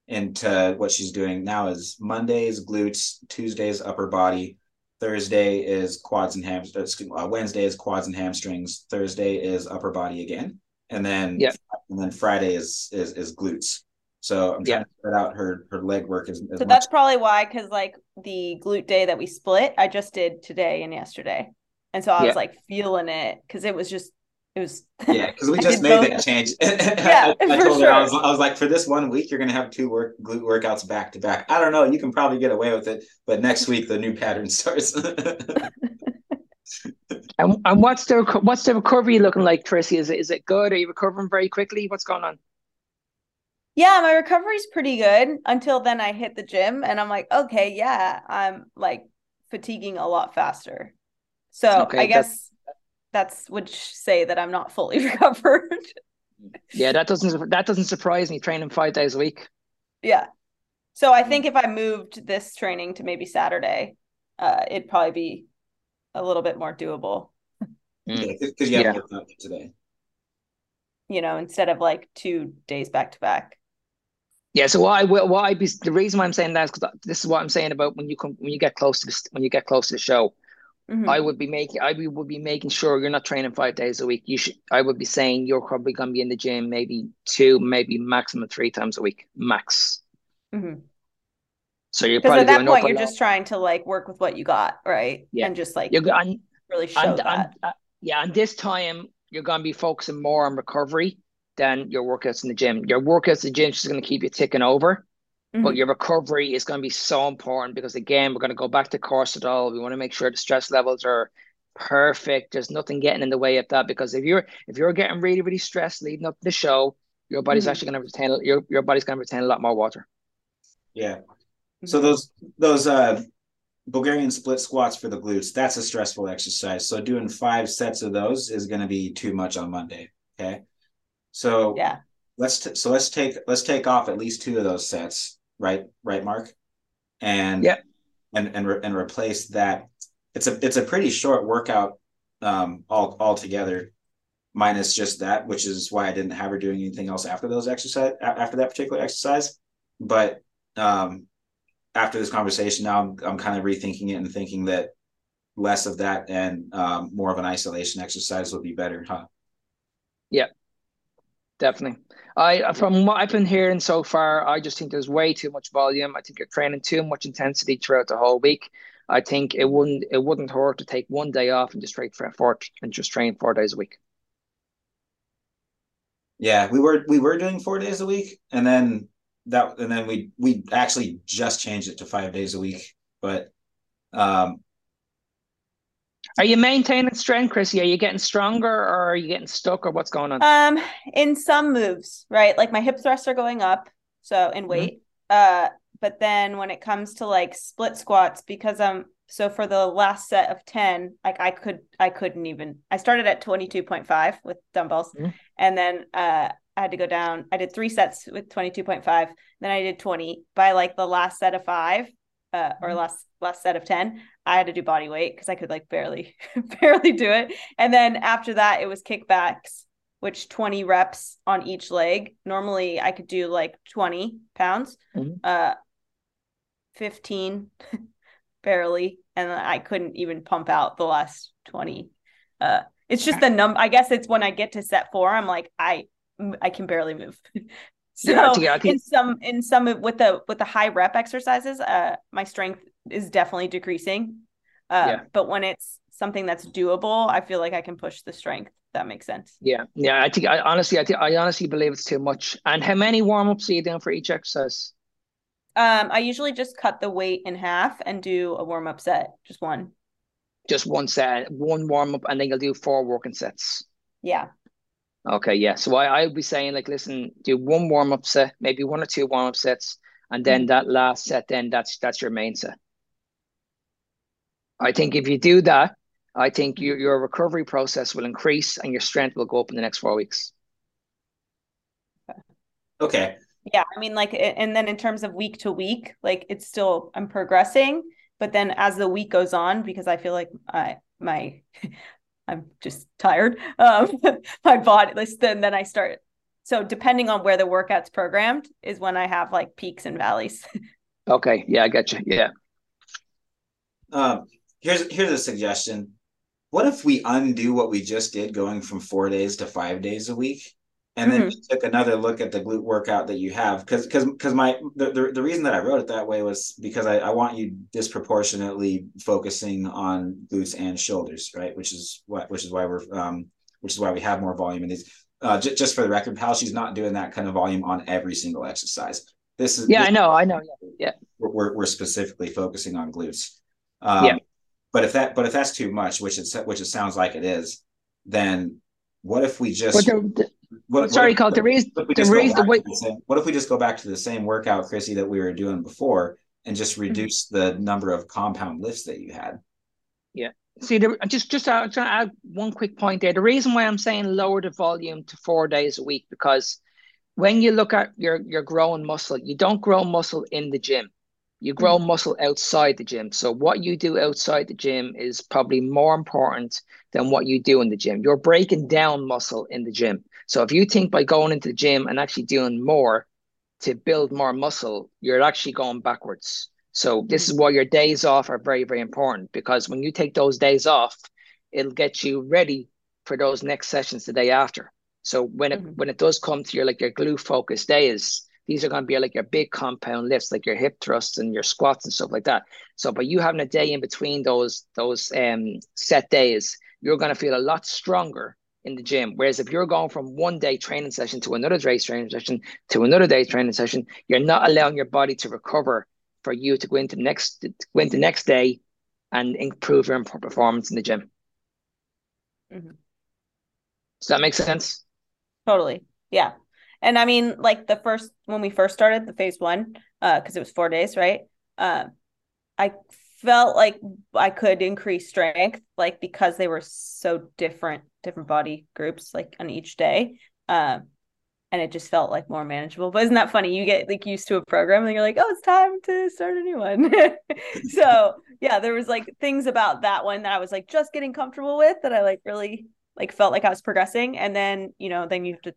into what she's doing now is Mondays, glutes, Tuesdays, upper body, Thursday is quads and hamstrings, uh, Wednesday is quads and hamstrings, Thursday is upper body again. And then yeah. and then Friday is is is glutes. So I'm trying yeah. to spread out her her leg work as, as so that's probably why because like the glute day that we split, I just did today and yesterday. And so I yeah. was like feeling it because it was just it was [LAUGHS] yeah because we just made both. that change. [LAUGHS] Yeah I, I told sure. her I was, I was like for this one week you're gonna have two work glute workouts back to back. I don't know you can probably get away with it but next week the new pattern [LAUGHS] starts. And, and what's the what's the recovery looking like chrissy is it is it good? Are you recovering very quickly? What's going on? Yeah my recovery's pretty good until then i hit the gym and i'm like okay yeah i'm like fatiguing a lot faster so okay, I guess that's, that's would say that I'm not fully [LAUGHS] recovered. yeah, that doesn't that doesn't surprise me. Training five days a week. Yeah. So I think if I moved this training to maybe Saturday, uh, it'd probably be a little bit more doable. Yeah, because you have yeah. today. You know, instead of like two days back to back. Yeah. So why why I be the reason why I'm saying that is because this is what I'm saying about when you come when you get close to this when you get close to the show. Mm-hmm. I would be making I would be making sure you're not training five days a week. You should I would be saying you're probably gonna be in the gym maybe two, maybe maximum three times a week, max. Mm-hmm. So you're probably at that point you're just trying to like work with what you got, right? Yeah, and just like you're really show and, that. And, uh, yeah, and this time you're gonna be focusing more on recovery than your workouts in the gym. Your workouts in the gym is to keep you ticking over, mm-hmm. but your recovery is going to be so important because again, we're going to go back to cortisol. We want to make sure the stress levels are perfect. There's nothing getting in the way of that because if you're if you're getting really really stressed leading up to the show, your body's mm-hmm. actually going to retain your your body's going to retain a lot more water. Yeah. So those those uh Bulgarian split squats for the glutes, that's a stressful exercise. So doing five sets of those is going to be too much on Monday. Okay. So yeah, let's t- so let's take let's take off at least two of those sets, right? Right, Mark. And yeah, and and re- and replace that. It's a it's a pretty short workout um all all together minus just that which is why i didn't have her doing anything else after those exercise after that particular exercise but um after this conversation now I'm, I'm kind of rethinking it and thinking that less of that and um, more of an isolation exercise would be better huh yeah definitely i from what i've been hearing so far i just think there's way too much volume. I think you're training too much intensity throughout the whole week. I think it wouldn't it wouldn't hurt to take one day off and just train for four and just train four days a week. Yeah we were we were doing four days a week and then that and then we we actually just changed it to five days a week. But um are you maintaining strength chrissy are you getting stronger or are you getting stuck or what's going on um in some moves right like my hip thrusts are going up so in mm-hmm. weight mm-hmm. uh but then when it comes to like split squats because i'm so for the last set of 10 like i could i couldn't even i started at 22.5 with dumbbells mm-hmm. and then uh I had to go down. I did three sets with 22.5. Then I did 20. By like the last set of five, uh, or mm-hmm. last last set of 10, I had to do body weight because I could like barely [LAUGHS] barely do it. And then after that, it was kickbacks, which 20 reps on each leg. Normally I could do like 20 pounds, mm-hmm. uh 15 [LAUGHS] barely. And I couldn't even pump out the last 20. Uh it's just the number. I guess it's when I get to set four, I'm like, I I can barely move. [LAUGHS] so yeah, in some in some with the with the high rep exercises, uh, my strength is definitely decreasing. Uh, yeah. But when it's something that's doable, I feel like I can push the strength. That makes sense. Yeah, yeah. I think I honestly, I think I honestly believe it's too much. And how many warm ups are you doing for each exercise? Um, I usually just cut the weight in half and do a warm up set, just one. Just one set, one warm up, and then you'll do four working sets. Yeah. Okay, yeah. So I I would be saying like, listen, do one warm up set, maybe one or two warm up sets, and then mm-hmm. that last set, then that's that's your main set. I think if you do that, I think your your recovery process will increase and your strength will go up in the next four weeks. Okay. Yeah, I mean, like, and then in terms of week to week, like it's still I'm progressing, but then as the week goes on, because I feel like I my [LAUGHS] I'm just tired. Um, [LAUGHS] my body, then then I start. So depending on where the workout's programmed is when I have like peaks and valleys. [LAUGHS] okay. Yeah, I got you. Yeah. Um, here's here's a suggestion. What if we undo what we just did, going from four days to five days a week? and then mm-hmm. took another look at the glute workout that you have because because because my the, the, the reason that i wrote it that way was because I, I want you disproportionately focusing on glutes and shoulders right which is what which is why we're um which is why we have more volume in these uh j- just for the record pal she's not doing that kind of volume on every single exercise this is yeah this, i know i know yeah, yeah. We're, we're specifically focusing on glutes um, yeah but if that but if that's too much which it which it sounds like it is then what if we just the, what, sorry, what Colt, the reason the reason the same, what if we just go back to the same workout, Chrissy, that we were doing before and just mm-hmm. reduce mm-hmm. the number of compound lifts that you had? Yeah. See, the, just just to, to add one quick point there. The reason why I'm saying lower the volume to four days a week because when you look at your your growing muscle, you don't grow muscle in the gym. You grow mm-hmm. muscle outside the gym. So what you do outside the gym is probably more important than what you do in the gym. You're breaking down muscle in the gym. So if you think by going into the gym and actually doing more to build more muscle, you're actually going backwards. So this is mm-hmm. why your days off are very, very important because when you take those days off, it'll get you ready for those next sessions the day after. So when it mm-hmm. when it does come to your like your glute focus days, these are going to be like your big compound lifts, like your hip thrusts and your squats and stuff like that. So, but you having a day in between those those um set days, you're going to feel a lot stronger in the gym. Whereas if you're going from one day training session to another day's training session to another day's training session, you're not allowing your body to recover for you to go into the next to go into the next day and improve your performance in the gym. Mm-hmm. Does that make sense? Totally. Yeah. And I mean, like the first when we first started the phase one, uh, because it was four days, right? Uh, I felt like I could increase strength, like because they were so different, different body groups, like on each day. Um, and it just felt like more manageable. But isn't that funny? You get like used to a program and you're like, oh, it's time to start a new one. [LAUGHS] so yeah, there was like things about that one that I was like just getting comfortable with that I like really like felt like I was progressing. And then, you know, then you have to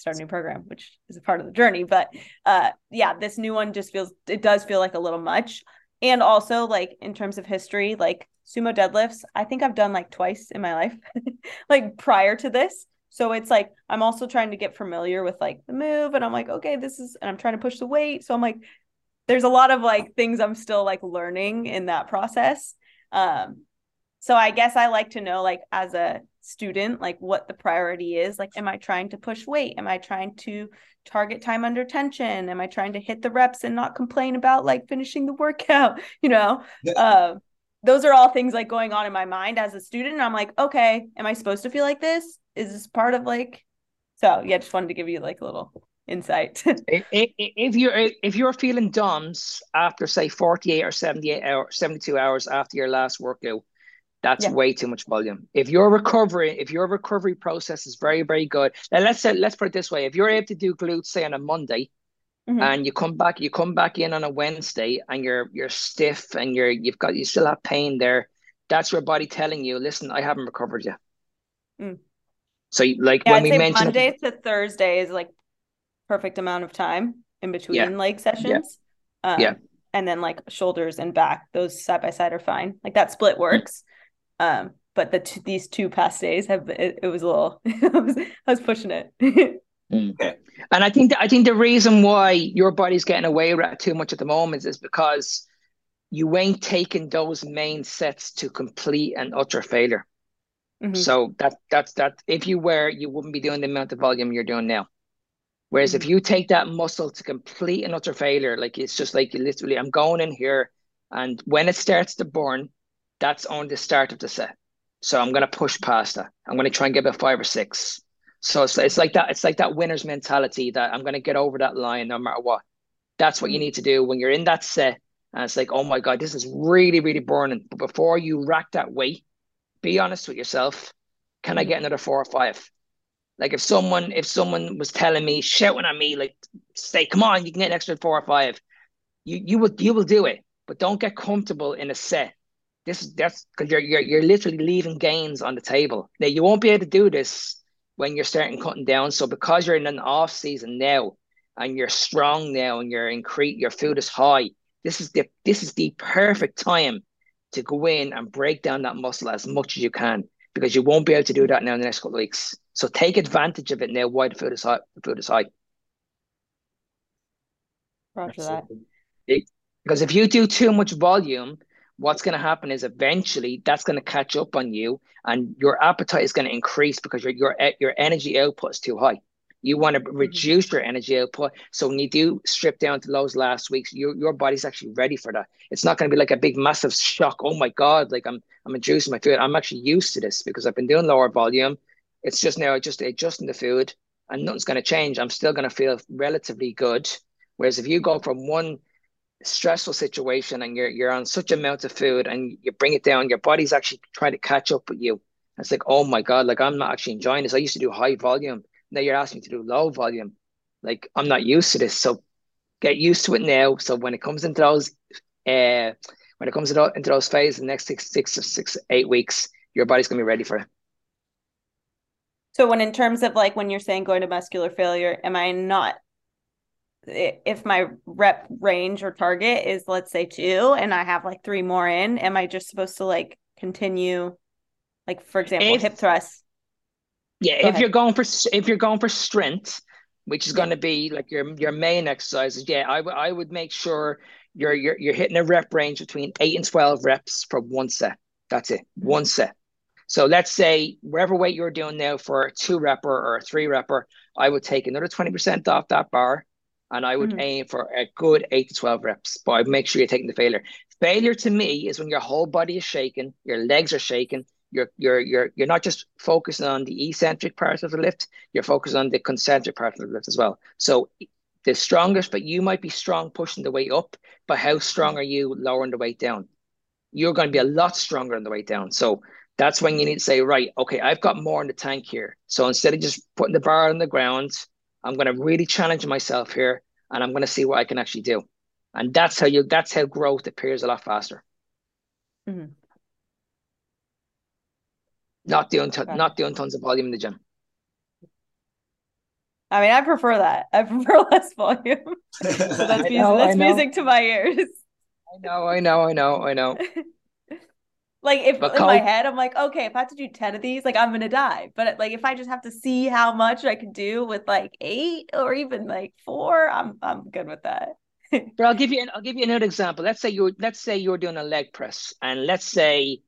start a new program, which is a part of the journey. But uh yeah, this new one just feels it does feel like a little much. And also like in terms of history, like sumo deadlifts, I think I've done like twice in my life, [LAUGHS] like prior to this. So it's like I'm also trying to get familiar with like the move and I'm like, okay, this is and I'm trying to push the weight. So I'm like, there's a lot of like things I'm still like learning in that process. Um so I guess I like to know like as a student like what the priority is like am i trying to push weight? Am i trying to target time under tension? Am i trying to hit the reps and not complain about like finishing the workout? [LAUGHS] You know yeah. uh, those are all things like going on in my mind as a student and i'm like okay am i supposed to feel like this? Is this part of like so yeah just wanted to give you like a little insight. [LAUGHS] If you're if you're feeling DOMS after say 48 or 78 hours 72 hours after your last workout that's yeah. way too much volume. If your recovery, if your recovery process is very, very good, now let's say let's put it this way: if you're able to do glutes say on a Monday, mm-hmm. and you come back, you come back in on a Wednesday, and you're you're stiff and you're you've got you still have pain there. That's your body telling you, listen, I haven't recovered yet. Mm. So like yeah, when I'd we mentioned Monday to Thursday is like perfect amount of time in between yeah. leg sessions. Yeah. Um, yeah. And then like shoulders and back, those side by side are fine. Like that split mm. works. Um, but the t- these two past days have it, it was a little [LAUGHS] I, was, I was pushing it. [LAUGHS] okay. And I think that I think the reason why your body's getting away with too much at the moment is because you ain't taking those main sets to complete and utter failure. Mm-hmm. So that that's that if you were, you wouldn't be doing the amount of volume you're doing now. Whereas mm-hmm. if you take that muscle to complete and utter failure, like it's just like you literally, I'm going in here, and when it starts to burn, that's on the start of the set. So I'm gonna push past that. I'm gonna try and get about five or six. So it's, it's like that. It's like that winner's mentality that I'm gonna get over that line no matter what. That's what you mm-hmm. need to do when you're in that set. And it's like, oh my god, this is really, really burning. But before you rack that weight, be honest with yourself. Can I mm-hmm. get another four or five? Like if someone, if someone was telling me, shouting at me, like, say, come on, you can get an extra four or five. You you will you will do it, but don't get comfortable in a set this is that's because you're, you're you're literally leaving gains on the table. Now you won't be able to do this when you're starting cutting down. So because you're in an off season now and you're strong now and you're in increase your food is high, this is the this is the perfect time to go in and break down that muscle as much as you can because you won't be able to do that now in the next couple of weeks. So take advantage of it now while the food is high. The food is high. Roger that. because if you do too much volume, what's going to happen is eventually that's going to catch up on you and your appetite is going to increase because your your your energy output is too high. You want to mm-hmm. reduce your energy output. So when you do strip down to those last weeks your, your body's actually ready for that. It's not going to be like a big massive shock oh my god like i'm i'm reducing my food. I'm actually used to this because i've been doing lower volume. It's just now just adjusting the food and nothing's going to change. I'm still going to feel relatively good. Whereas if you go from one stressful situation and you're you're on such amount of food and you bring it down, your body's actually trying to catch up with you. It's like, oh my God, like I'm not actually enjoying this. I used to do high volume. Now you're asking me to do low volume. Like I'm not used to this. So get used to it now. So when it comes into those uh when it comes into, into those phases the next six, six, six, eight weeks, your body's gonna be ready for it. So when in terms of like when you're saying going to muscular failure, am I not if my rep range or target is let's say two and I have like three more in, am I just supposed to like continue like for example if, hip thrust? Yeah, Go if ahead. you're going for if you're going for strength, which is yeah. going to be like your your main exercises, yeah, I would I would make sure you're you're you're hitting a rep range between eight and twelve reps for one set. That's it, one set. So let's say whatever weight you're doing now for a two repper or a three repper, I would take another 20% off that bar and I would mm-hmm. aim for a good eight to 12 reps, but I make sure you're taking the failure. Failure to me is when your whole body is shaking, your legs are shaking, you're you're you're you're not just focusing on the eccentric part of the lift, you're focused on the concentric part of the lift as well. So the strongest, but you might be strong pushing the weight up, but how strong are you lowering the weight down? You're going to be a lot stronger on the weight down. So that's when you need to say, right, okay, I've got more in the tank here. So instead of just putting the bar on the ground, I'm going to really challenge myself here and I'm going to see what I can actually do. And that's how you that's how growth appears a lot faster. Mm-hmm. Not doing t- not doing tons of volume in the gym. I mean, I prefer that. I [LAUGHS] prefer less volume. [LAUGHS] so that's, music, that's music to my ears. I know, I know, I know, I know. [LAUGHS] like if but in my head, I'm like, okay, if I have to do 10 of these, like I'm gonna die. But like if I just have to see how much I can do with like eight or even like four, I'm I'm good with that. [LAUGHS] but I'll give you an, I'll give you another example. Let's say you're let's say you're doing a leg press, and let's say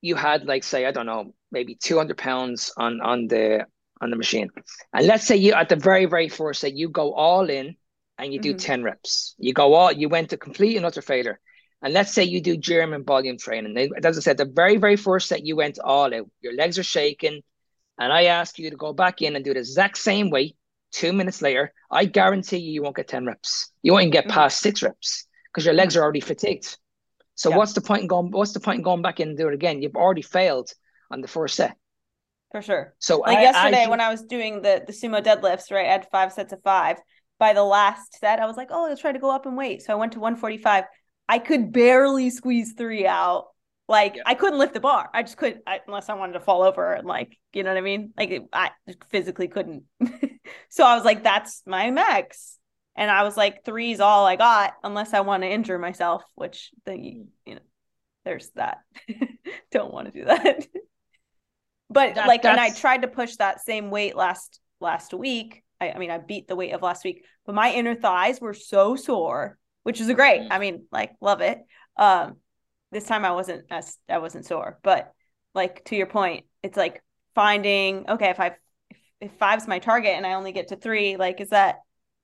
you had like say I don't know maybe 200 pounds on on the on the machine, and let's say you at the very very first say you go all in and you do mm-hmm. 10 reps. You go all you went to complete and utter failure. And let's say you do German volume training. As I said, the very, very first set you went all out. Your legs are shaking. And I ask you to go back in and do the exact same way two minutes later. I guarantee you, you won't get 10 reps. You won't even get mm-hmm. past six reps because your legs are already fatigued. So yeah. what's the point in going? What's the point in going back in and do it again? You've already failed on the first set. For sure. So like I, yesterday I, when I was doing the the sumo deadlifts, right? I had five sets of five. By the last set, I was like, oh, let's try to go up and weight. So I went to 145. I could barely squeeze three out. Like yeah. I couldn't lift the bar. I just couldn't I, unless I wanted to fall over and like, you know what I mean? Like it, I physically couldn't. [LAUGHS] so I was like, that's my max. And I was like, three's all I got unless I want to injure myself, which then you, you know, there's that. [LAUGHS] Don't want to do that. [LAUGHS] but that, like, and I tried to push that same weight last last week. I, I, mean, I beat the weight of last week, but my inner thighs were so sore, which is a great. Mm. I mean, like, love it. Um, this time I wasn't as I wasn't sore, but like to your point, it's like finding okay if I if, if five's my target and I only get to three, like, is that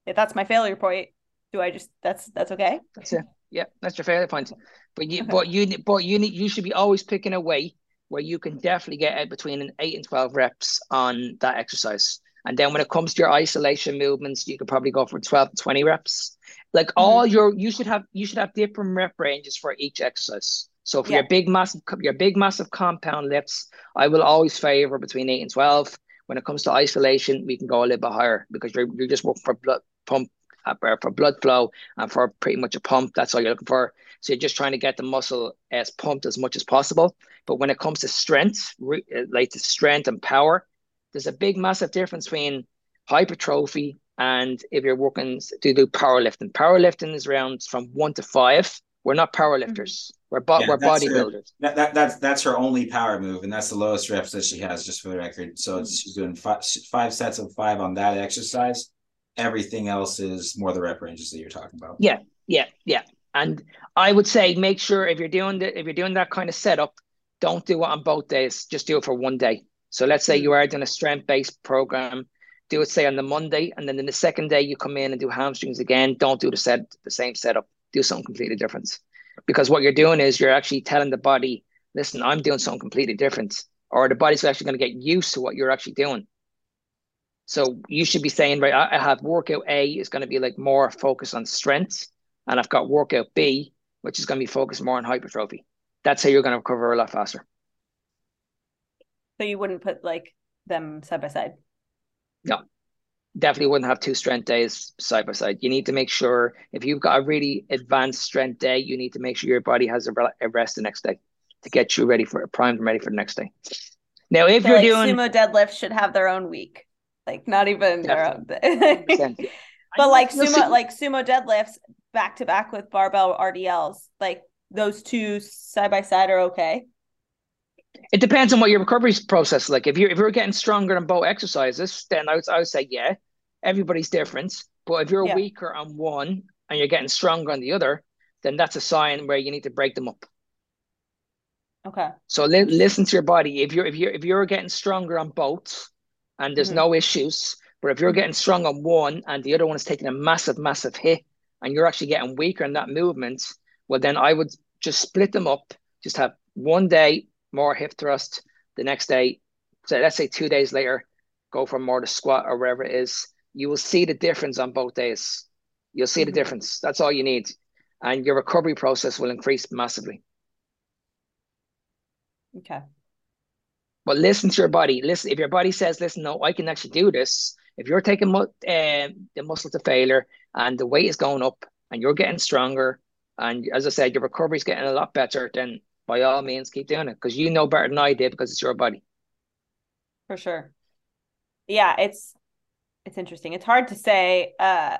if that's my failure point? Do I just that's that's okay? That's it. Yeah, that's your failure point. But you, okay. but you, but you need you should be always picking a way where you can definitely get it between an eight and twelve reps on that exercise. And then when it comes to your isolation movements, you could probably go for 12 to 20 reps. Like mm-hmm. all your you should have you should have different rep ranges for each exercise. So for yeah. your big massive your big massive compound lifts, I will always favor between eight and twelve. When it comes to isolation, we can go a little bit higher because you're you're just working for blood pump uh, for blood flow and for pretty much a pump. That's all you're looking for. So you're just trying to get the muscle as pumped as much as possible. But when it comes to strength, uh, like the strength and power, there's a big massive difference between hypertrophy and if you're working to do powerlifting. Powerlifting is around from one to five. We're not powerlifters. Mm-hmm. We're bo- yeah, we're bodybuilders. That, that that's that's her only power move, and that's the lowest reps that she has, just for the record. So mm-hmm. she's doing five, five sets of five on that exercise. Everything else is more the rep ranges that you're talking about. Yeah, yeah, yeah. And I would say make sure if you're doing the, if you're doing that kind of setup, don't do it on both days. Just do it for one day. So let's say you mm. are doing a strength based program, do it say on the Monday, and then in the second day you come in and do hamstrings again. Don't do the set the same setup. Do something completely different. Because what you're doing is you're actually telling the body, listen, I'm doing something completely different. Or the body's actually going to get used to what you're actually doing. So you should be saying, right, I have workout A is going to be like more focused on strength, and I've got workout B, which is going to be focused more on hypertrophy. That's how you're going to recover a lot faster. So you wouldn't put like them side by side? No, definitely wouldn't have two strength days side by side. You need to make sure if you've got a really advanced strength day, you need to make sure your body has a rest the next day to get you ready for primed and ready for the next day. Now, if so you're like doing sumo deadlifts, should have their own week like not even their own Day. [LAUGHS] but like sumo like sumo deadlifts back to back with barbell rdls like those two side by side are okay it depends on what your recovery process is like if you're if you're getting stronger on both exercises then i would, I would say yeah everybody's different but if you're yeah. weaker on one and you're getting stronger on the other then that's a sign where you need to break them up Okay. So li- listen to your body. If you're if you're if you're getting stronger on both, and there's mm-hmm. no issues, but if you're getting strong on one and the other one is taking a massive massive hit, and you're actually getting weaker in that movement, well then I would just split them up. Just have one day more hip thrust, the next day, so let's say two days later, go for more to squat or wherever it is. You will see the difference on both days. You'll see mm-hmm. the difference. That's all you need, and your recovery process will increase massively. Okay. But listen to your body. Listen, if your body says, "Listen, no, I can actually do this." If you're taking mu- uh, the muscle to failure and the weight is going up and you're getting stronger, and as I said, your recovery is getting a lot better, then by all means keep doing it because you know better than I did because it's your body. For sure. Yeah, it's it's interesting. It's hard to say uh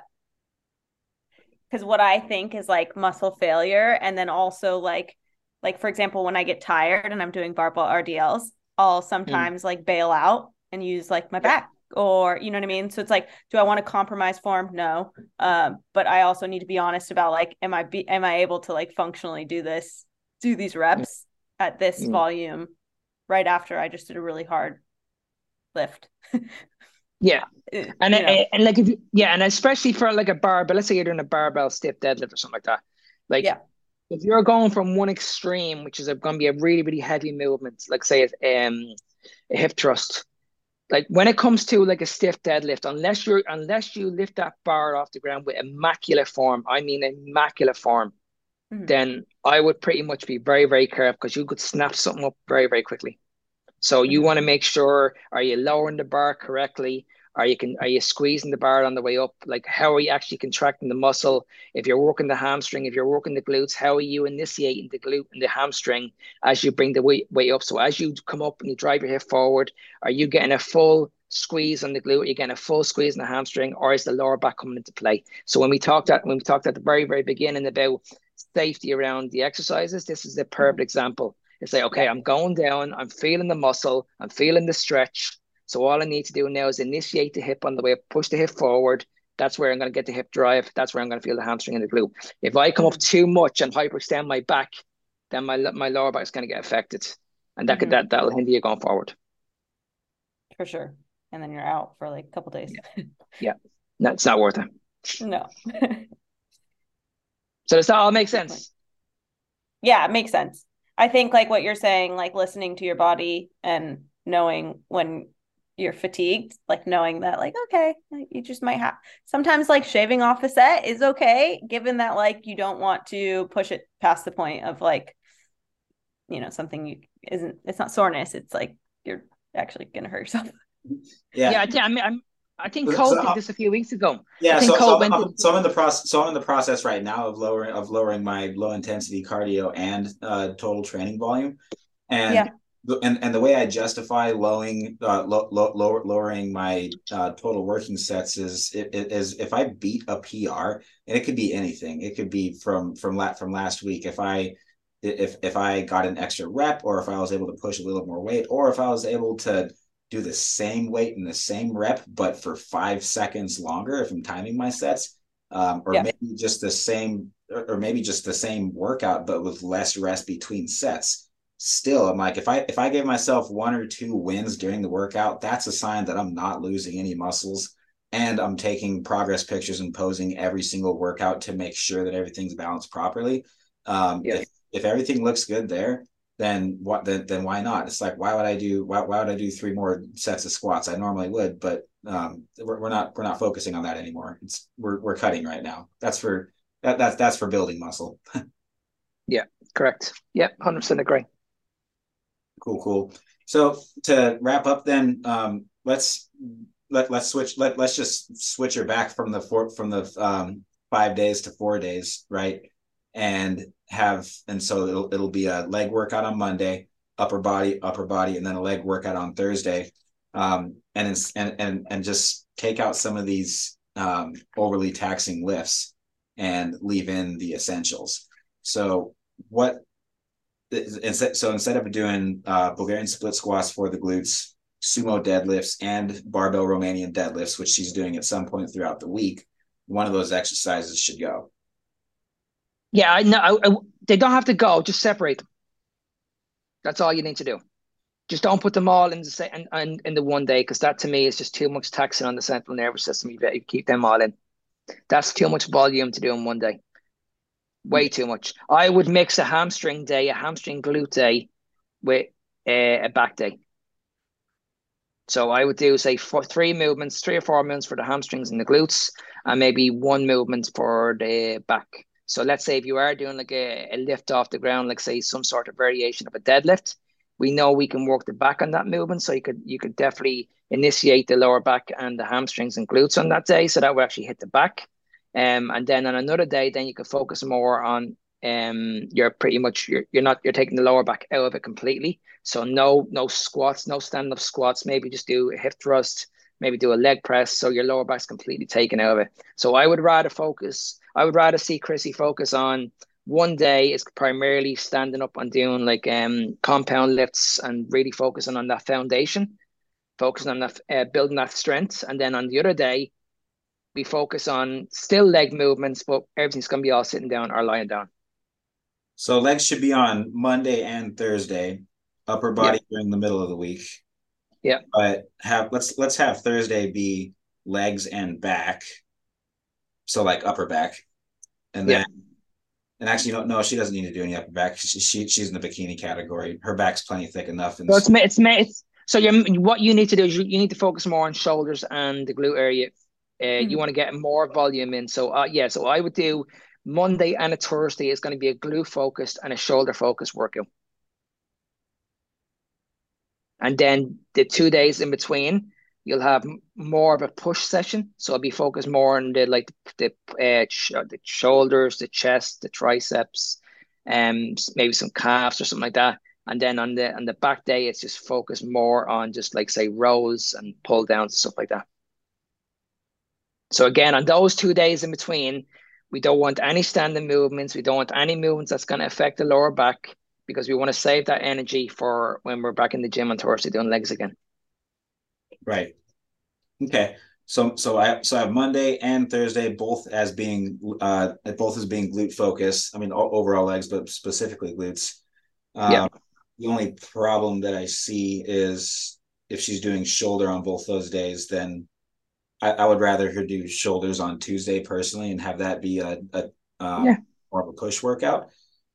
because what I think is like muscle failure and then also like like for example when I get tired and I'm doing barbell RDLs, I'll mm. sometimes mm. like bail out and use like my back or you know what I mean? So it's like, do I want to compromise form? No. Um, but I also need to be honest about like, am I be am I able to like functionally do this, do these reps at this mm. volume right after I just did a really hard lift. [LAUGHS] yeah. Uh, and, and, and like if you, yeah, and especially for like a barbell, let's say you're doing a barbell stiff deadlift or something like that. Like yeah. if you're going from one extreme, which is going to be a really, really heavy movement, like say um, a hip thrust, like when it comes to like a stiff deadlift, unless you're unless you lift that bar off the ground with immaculate form, I mean immaculate form, mm-hmm. then I would pretty much be very, very careful because you could snap something up very, very quickly. So you want to make sure are you lowering the bar correctly? Are you can are you squeezing the bar on the way up? Like how are you actually contracting the muscle? If you're working the hamstring, if you're working the glutes, how are you initiating the glute and the hamstring as you bring the weight weight up? So as you come up and you drive your hip forward, are you getting a full squeeze on the glute? Are you getting a full squeeze on the hamstring, or is the lower back coming into play? So when we talked at when we talked at the very very beginning about safety around the exercises, this is the perfect example it's like, okay, I'm going down, I'm feeling the muscle, I'm feeling the stretch. So all I need to do now is initiate the hip on the way up, push the hip forward. That's where I'm going to get the hip drive. That's where I'm going to feel the hamstring and the glute. If I come up mm. too much and hyperextend my back, then my my lower back is going to get affected, and that mm-hmm. could that that'll hinder you going forward. For sure, and then you're out for like a couple days. Yeah, yeah. no, it's not worth it. [LAUGHS] No. [LAUGHS] so does that all make sense? Yeah, it makes sense. I think like what you're saying, like listening to your body and knowing when you're fatigued, like knowing that like okay, you just might have sometimes like shaving off a set is okay, given that like you don't want to push it past the point of like you know something you isn't it's not soreness, it's like you're actually gonna hurt yourself. Yeah, yeah. I mean, I'm I think Colt so, did this a few weeks ago. Yeah, so, so, I'm, to... so, I'm, in the process. So I'm in the process right now of lowering of lowering my low intensity cardio and uh, total training volume, and yeah. and and the way I justify lowering uh, lo, lo, lower, lowering my uh, total working sets is it, it is if I beat a PR, and it could be anything. It could be from from lat from last week. If I if if I got an extra rep, or if I was able to push a little more weight, or if I was able to do the same weight and the same rep, but for five seconds longer if I'm timing my sets, um, or yeah. maybe just the same, or maybe just the same workout, but with less rest between sets. Still, I'm like, if I if I give myself one or two wins during the workout, that's a sign that I'm not losing any muscles, and I'm taking progress pictures and posing every single workout to make sure that everything's balanced properly. Um, yeah. if, if everything looks good there, then what then, then why not? It's like why would i do why, why would i do three more sets of squats? I normally would but um we're, we're not we're not focusing on that anymore. It's we're, we're cutting right now. That's for that, that's that's for building muscle. [LAUGHS] Yeah correct. Yeah 100% agree. Cool cool. So to wrap up then um let's let, let's switch let, let's just switch her back from the four from the um five days to four days right? And have and so it'll it'll be a leg workout on Monday, upper body, upper body, and then a leg workout on Thursday. Um, and and and and just take out some of these um, overly taxing lifts and leave in the essentials. So what instead so instead of doing uh, Bulgarian split squats for the glutes, sumo deadlifts, and barbell Romanian deadlifts, which she's doing at some point throughout the week, one of those exercises should go. Yeah, I know. I, I, they don't have to go. Just separate them. That's all you need to do. Just don't put them all in the same in, in the one day because that to me is just too much taxing on the central nervous system. You keep them all in. That's too much volume to do in one day. Way too much. I would mix a hamstring day, a hamstring glute day, with a, a back day. So I would do say for three movements, three or four movements for the hamstrings and the glutes, and maybe one movement for the back. So let's say if you are doing like a, a lift off the ground, like say some sort of variation of a deadlift, we know we can work the back on that movement. So you could you could definitely initiate the lower back and the hamstrings and glutes on that day. So that will actually hit the back. Um, and then on another day, then you can focus more on um you're pretty much you're, you're not you're taking the lower back out of it completely. So no no squats, no stand up squats. Maybe just do a hip thrust, maybe do a leg press. So your lower back's completely taken out of it. So I would rather focus. I would rather see Chrissy focus on one day is primarily standing up and doing like um compound lifts and really focusing on that foundation, focusing on that uh, building that strength, and then on the other day, we focus on still leg movements, but everything's gonna be all sitting down or lying down. So legs should be on Monday and Thursday, upper body yeah. during the middle of the week. Yeah. But have let's let's have Thursday be legs and back. So like upper back. And then yeah and actually, no, no, she doesn't need to do any upper back. She, she she's in the bikini category. Her back's plenty thick enough. And so it's it's it's so you what you need to do is you, you need to focus more on shoulders and the glute area. Uh, mm-hmm. You want to get more volume in. So uh, yeah, so I would do Monday and a Thursday is going to be a glute focused and a shoulder focused workout. And then the two days in between, you'll have more of a push session. So I'll be focused more on the like the uh, sh- the shoulders, the chest, the triceps, um, maybe some calves or something like that. And then on the on the back day, it's just focused more on just like say rows and pull downs and stuff like that. So again, on those two days in between, we don't want any standing movements. We don't want any movements that's going to affect the lower back because we want to save that energy for when we're back in the gym on Thursday doing legs again. Right. Okay. So so I so I have Monday and Thursday both as being uh both as being glute focused. I mean overall legs, but specifically glutes. Um, yeah. The only problem that I see is if she's doing shoulder on both those days, then I, I would rather her do shoulders on Tuesday personally and have that be a, a um, yeah. more of a push workout,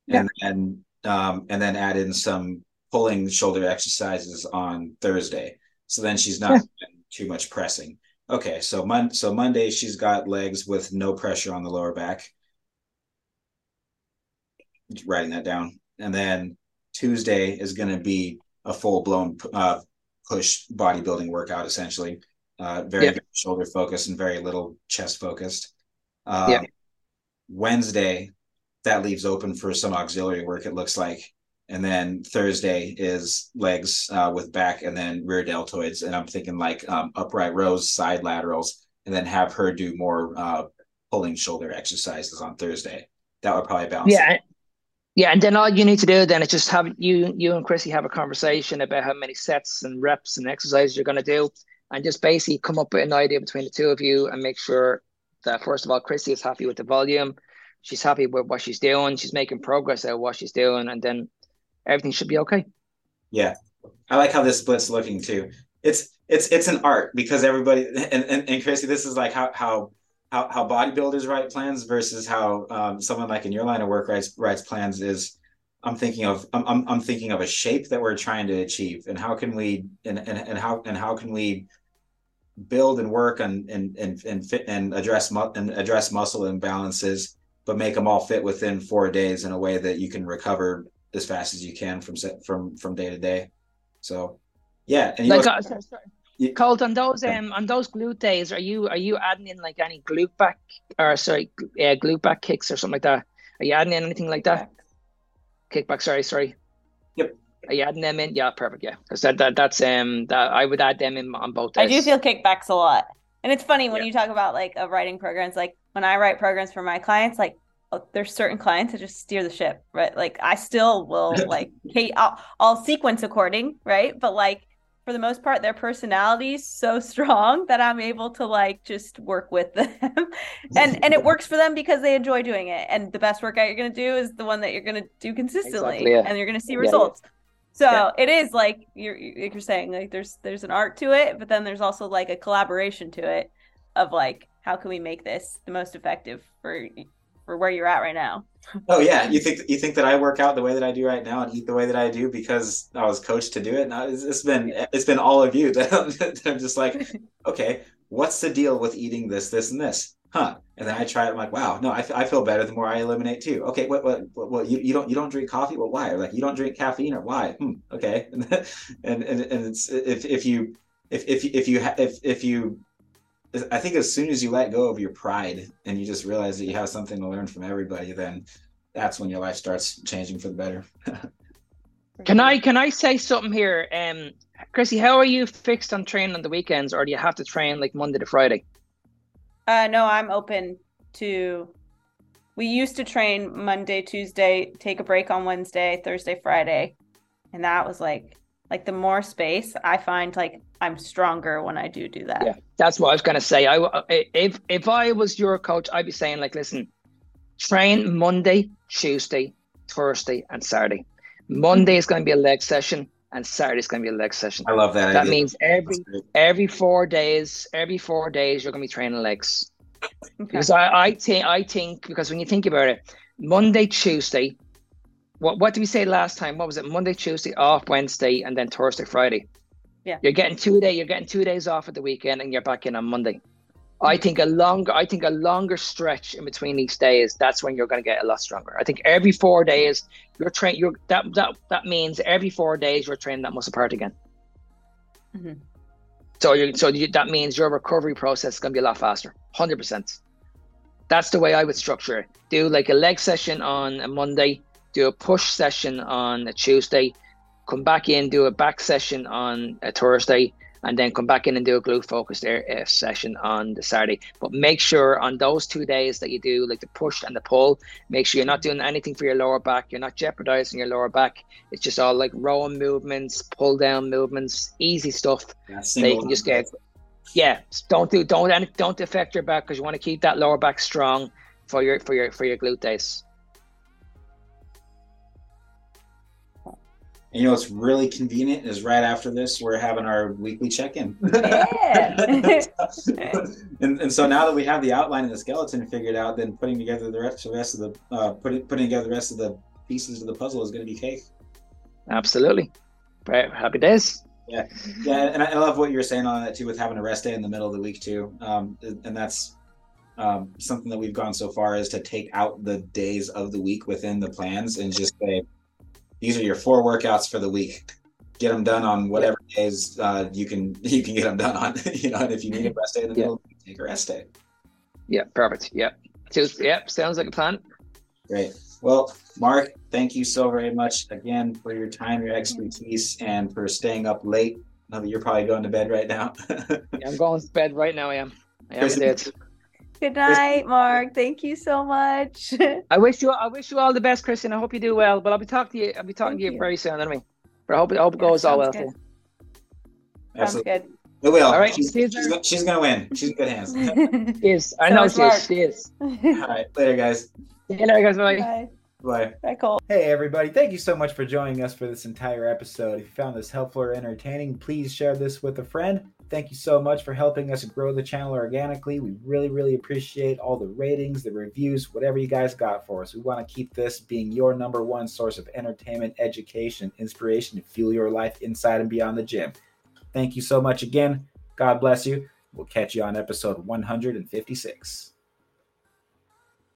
and yeah. and um and then add in some pulling shoulder exercises on Thursday. So then she's not yeah. too much pressing. Okay, so mon- so Monday she's got legs with no pressure on the lower back. Writing that down, and then Tuesday is going to be a full blown uh, push bodybuilding workout, essentially. Uh, very, yeah. very shoulder focused and very little chest focused. Um, yeah. Wednesday, that leaves open for some auxiliary work. It looks like and then Thursday is legs uh, with back and then rear deltoids. And I'm thinking like um, upright rows, side laterals, and then have her do more uh, pulling shoulder exercises on Thursday. That would probably balance. Yeah. It. Yeah, and then all you need to do then is just have you you and Chrissy have a conversation about how many sets and reps and exercises you're going to do, and just basically come up with an idea between the two of you and make sure that first of all Chrissy is happy with the volume, she's happy with what she's doing, she's making progress at what she's doing, and then everything should be okay. Yeah. I like how this split's looking too. It's it's it's an art because everybody and and, and Chrissy, this is like how how how, how bodybuilders write plans versus how um, someone like in your line of work writes writes plans is I'm thinking of I'm, I'm thinking of a shape that we're trying to achieve and how can we and and, and how and how can we build and work on and and and fit and address mu- and address muscle imbalances but make them all fit within four days in a way that you can recover as fast as you can from from from day to day. So, yeah, and you like, also, uh, sorry, Colt on those um on those glute days, are you are you adding in like any glute back or sorry, yeah, glute back kicks or something like that? Are you adding in anything like that? Kickback, sorry, sorry. Yep. Are you adding them in? Yeah, perfect. Yeah, because that, that that's um that I would add them in on both. Days. I do feel kickbacks a lot, and it's funny when yeah. you talk about like a writing programs. Like when I write programs for my clients, like Oh, there's certain clients that just steer the ship, right? Like I still will [LAUGHS] like Kate, I'll, I'll sequence according, right? But like for the most part, their personality is so [LAUGHS] strong that I'm able to like just work with [LAUGHS] them, and and it works for them because they enjoy doing it. And the best workout you're gonna do is the one that you're gonna do consistently, exactly, yeah. and you're gonna see results. So yeah. it is like you're like you're saying like there's there's an art to it, but then there's also like a collaboration to it of like how can we make this the most effective for for where you're at right now. Oh yeah, you think you think that I work out the way that I do right now and eat the way that I do because I was coached to do it. Now it's, it's been it's been all of you that I'm, [LAUGHS] that I'm just like, okay, what's the deal with eating this, this, and this? Huh? And then I try it. I'm like, wow, no, I, I feel better the more I eliminate too. Okay, what, what, what, what you, you don't, you don't drink coffee? Well, why? Or like, you don't drink caffeine or why? Hmm, okay. [LAUGHS] and, and, and it's, if, if you, if, if, if you, if, if you, I think as soon as you let go of your pride and you just realize that you have something to learn from everybody, then that's when your life starts changing for the better. [LAUGHS] can I, can I say something here? Um, Chrissy, how are you fixed on training on the weekends or do you have to train like Monday to Friday? Uh, no, I'm open to. We used to train Monday, Tuesday, take a break on Wednesday, Thursday, Friday, and that was like like the more space I find like I'm stronger when I do do that. Yeah, that's what I was gonna say. I if if I was your coach, I'd be saying like, listen, train Monday, Tuesday, Thursday, and Saturday. Monday is going to be a leg session, and Saturday is going to be a leg session. I love that. That idea. means every every four days, every four days you're going to be training legs. Okay. Because I, I think I think because when you think about it, Monday, Tuesday, what what did we say last time? What was it? Monday, Tuesday, off Wednesday, and then Thursday, Friday. Yeah. You're getting two day. You're getting two days off at the weekend, and you're back in on Monday. I think a longer, I think a longer stretch in between each day is That's when you're going to get a lot stronger. I think every four days you're train. You're that that that means every four days you're training that muscle part again. Mm-hmm. So you so you, that means your recovery process is going to be a lot faster. Hundred percent. That's the way I would structure it. Do like a leg session on a Monday. Do a push session on a Tuesday. Come back in. Do a back session on a Thursday and then come back in and do a glute focused air, uh, session on the Saturday. But make sure on those two days that you do like the push and the pull, make sure you're not doing anything for your lower back. You're not jeopardizing your lower back. It's just all like rowing movements, pull down movements, easy stuff. Yeah, you can just get. Yeah, don't do don't don't affect your back because you want to keep that lower back strong for your for your for your glute days. And you know, it's really convenient is right after this, we're having our weekly check-in. Yeah. [LAUGHS] [LAUGHS] and, and so now that we have the outline and the skeleton figured out, then putting together the rest, the rest of the uh, putting putting together the rest of the pieces of the puzzle is going to be cake. Absolutely. Right. Happy days. Yeah. Yeah. And I, love what you were saying on that too, with having a rest day in the middle of the week too. Um, and that's um, something that we've gone so far is to take out the days of the week within the plans and just say, these are your four workouts for the week. Get them done on whatever days uh, you can [LAUGHS] you can get them done on. [LAUGHS] you know, and if you need a rest day in the middle, take a rest day. Yeah, perfect. Yeah, yeah, sounds like a plan. Great. Well, Mark, thank you so very much again for your time, your expertise, and for staying up late. Now that you're probably going to bed right now. [LAUGHS] yeah, I'm going to bed right now. I am. I am. Good night, Mark. Thank you so much. [LAUGHS] I wish you I wish you all the best, Christian. I hope you do well. But I'll be talking to you. I'll be talking Thank to you, you, very soon. Anyway, but I hope it, I hope it yeah, goes all well. Good. Sounds good. It will. All right. She's, she's, she's, she's gonna win. She's in good hands. yes, I so know she is. She is. [LAUGHS] All right. Later, guys. See later, guys. Bye. Bye. Bye. Bye, Colt. Hey, everybody. Thank you so much for joining us for this entire episode. If you found this helpful or entertaining, please share this with a friend. Thank you so much for helping us grow the channel organically. We really, really appreciate all the ratings, the reviews, whatever you guys got for us. We want to keep this being your number one source of entertainment, education, inspiration to fuel your life inside and beyond the gym. Thank you so much again. God bless you. We'll catch you on episode 156.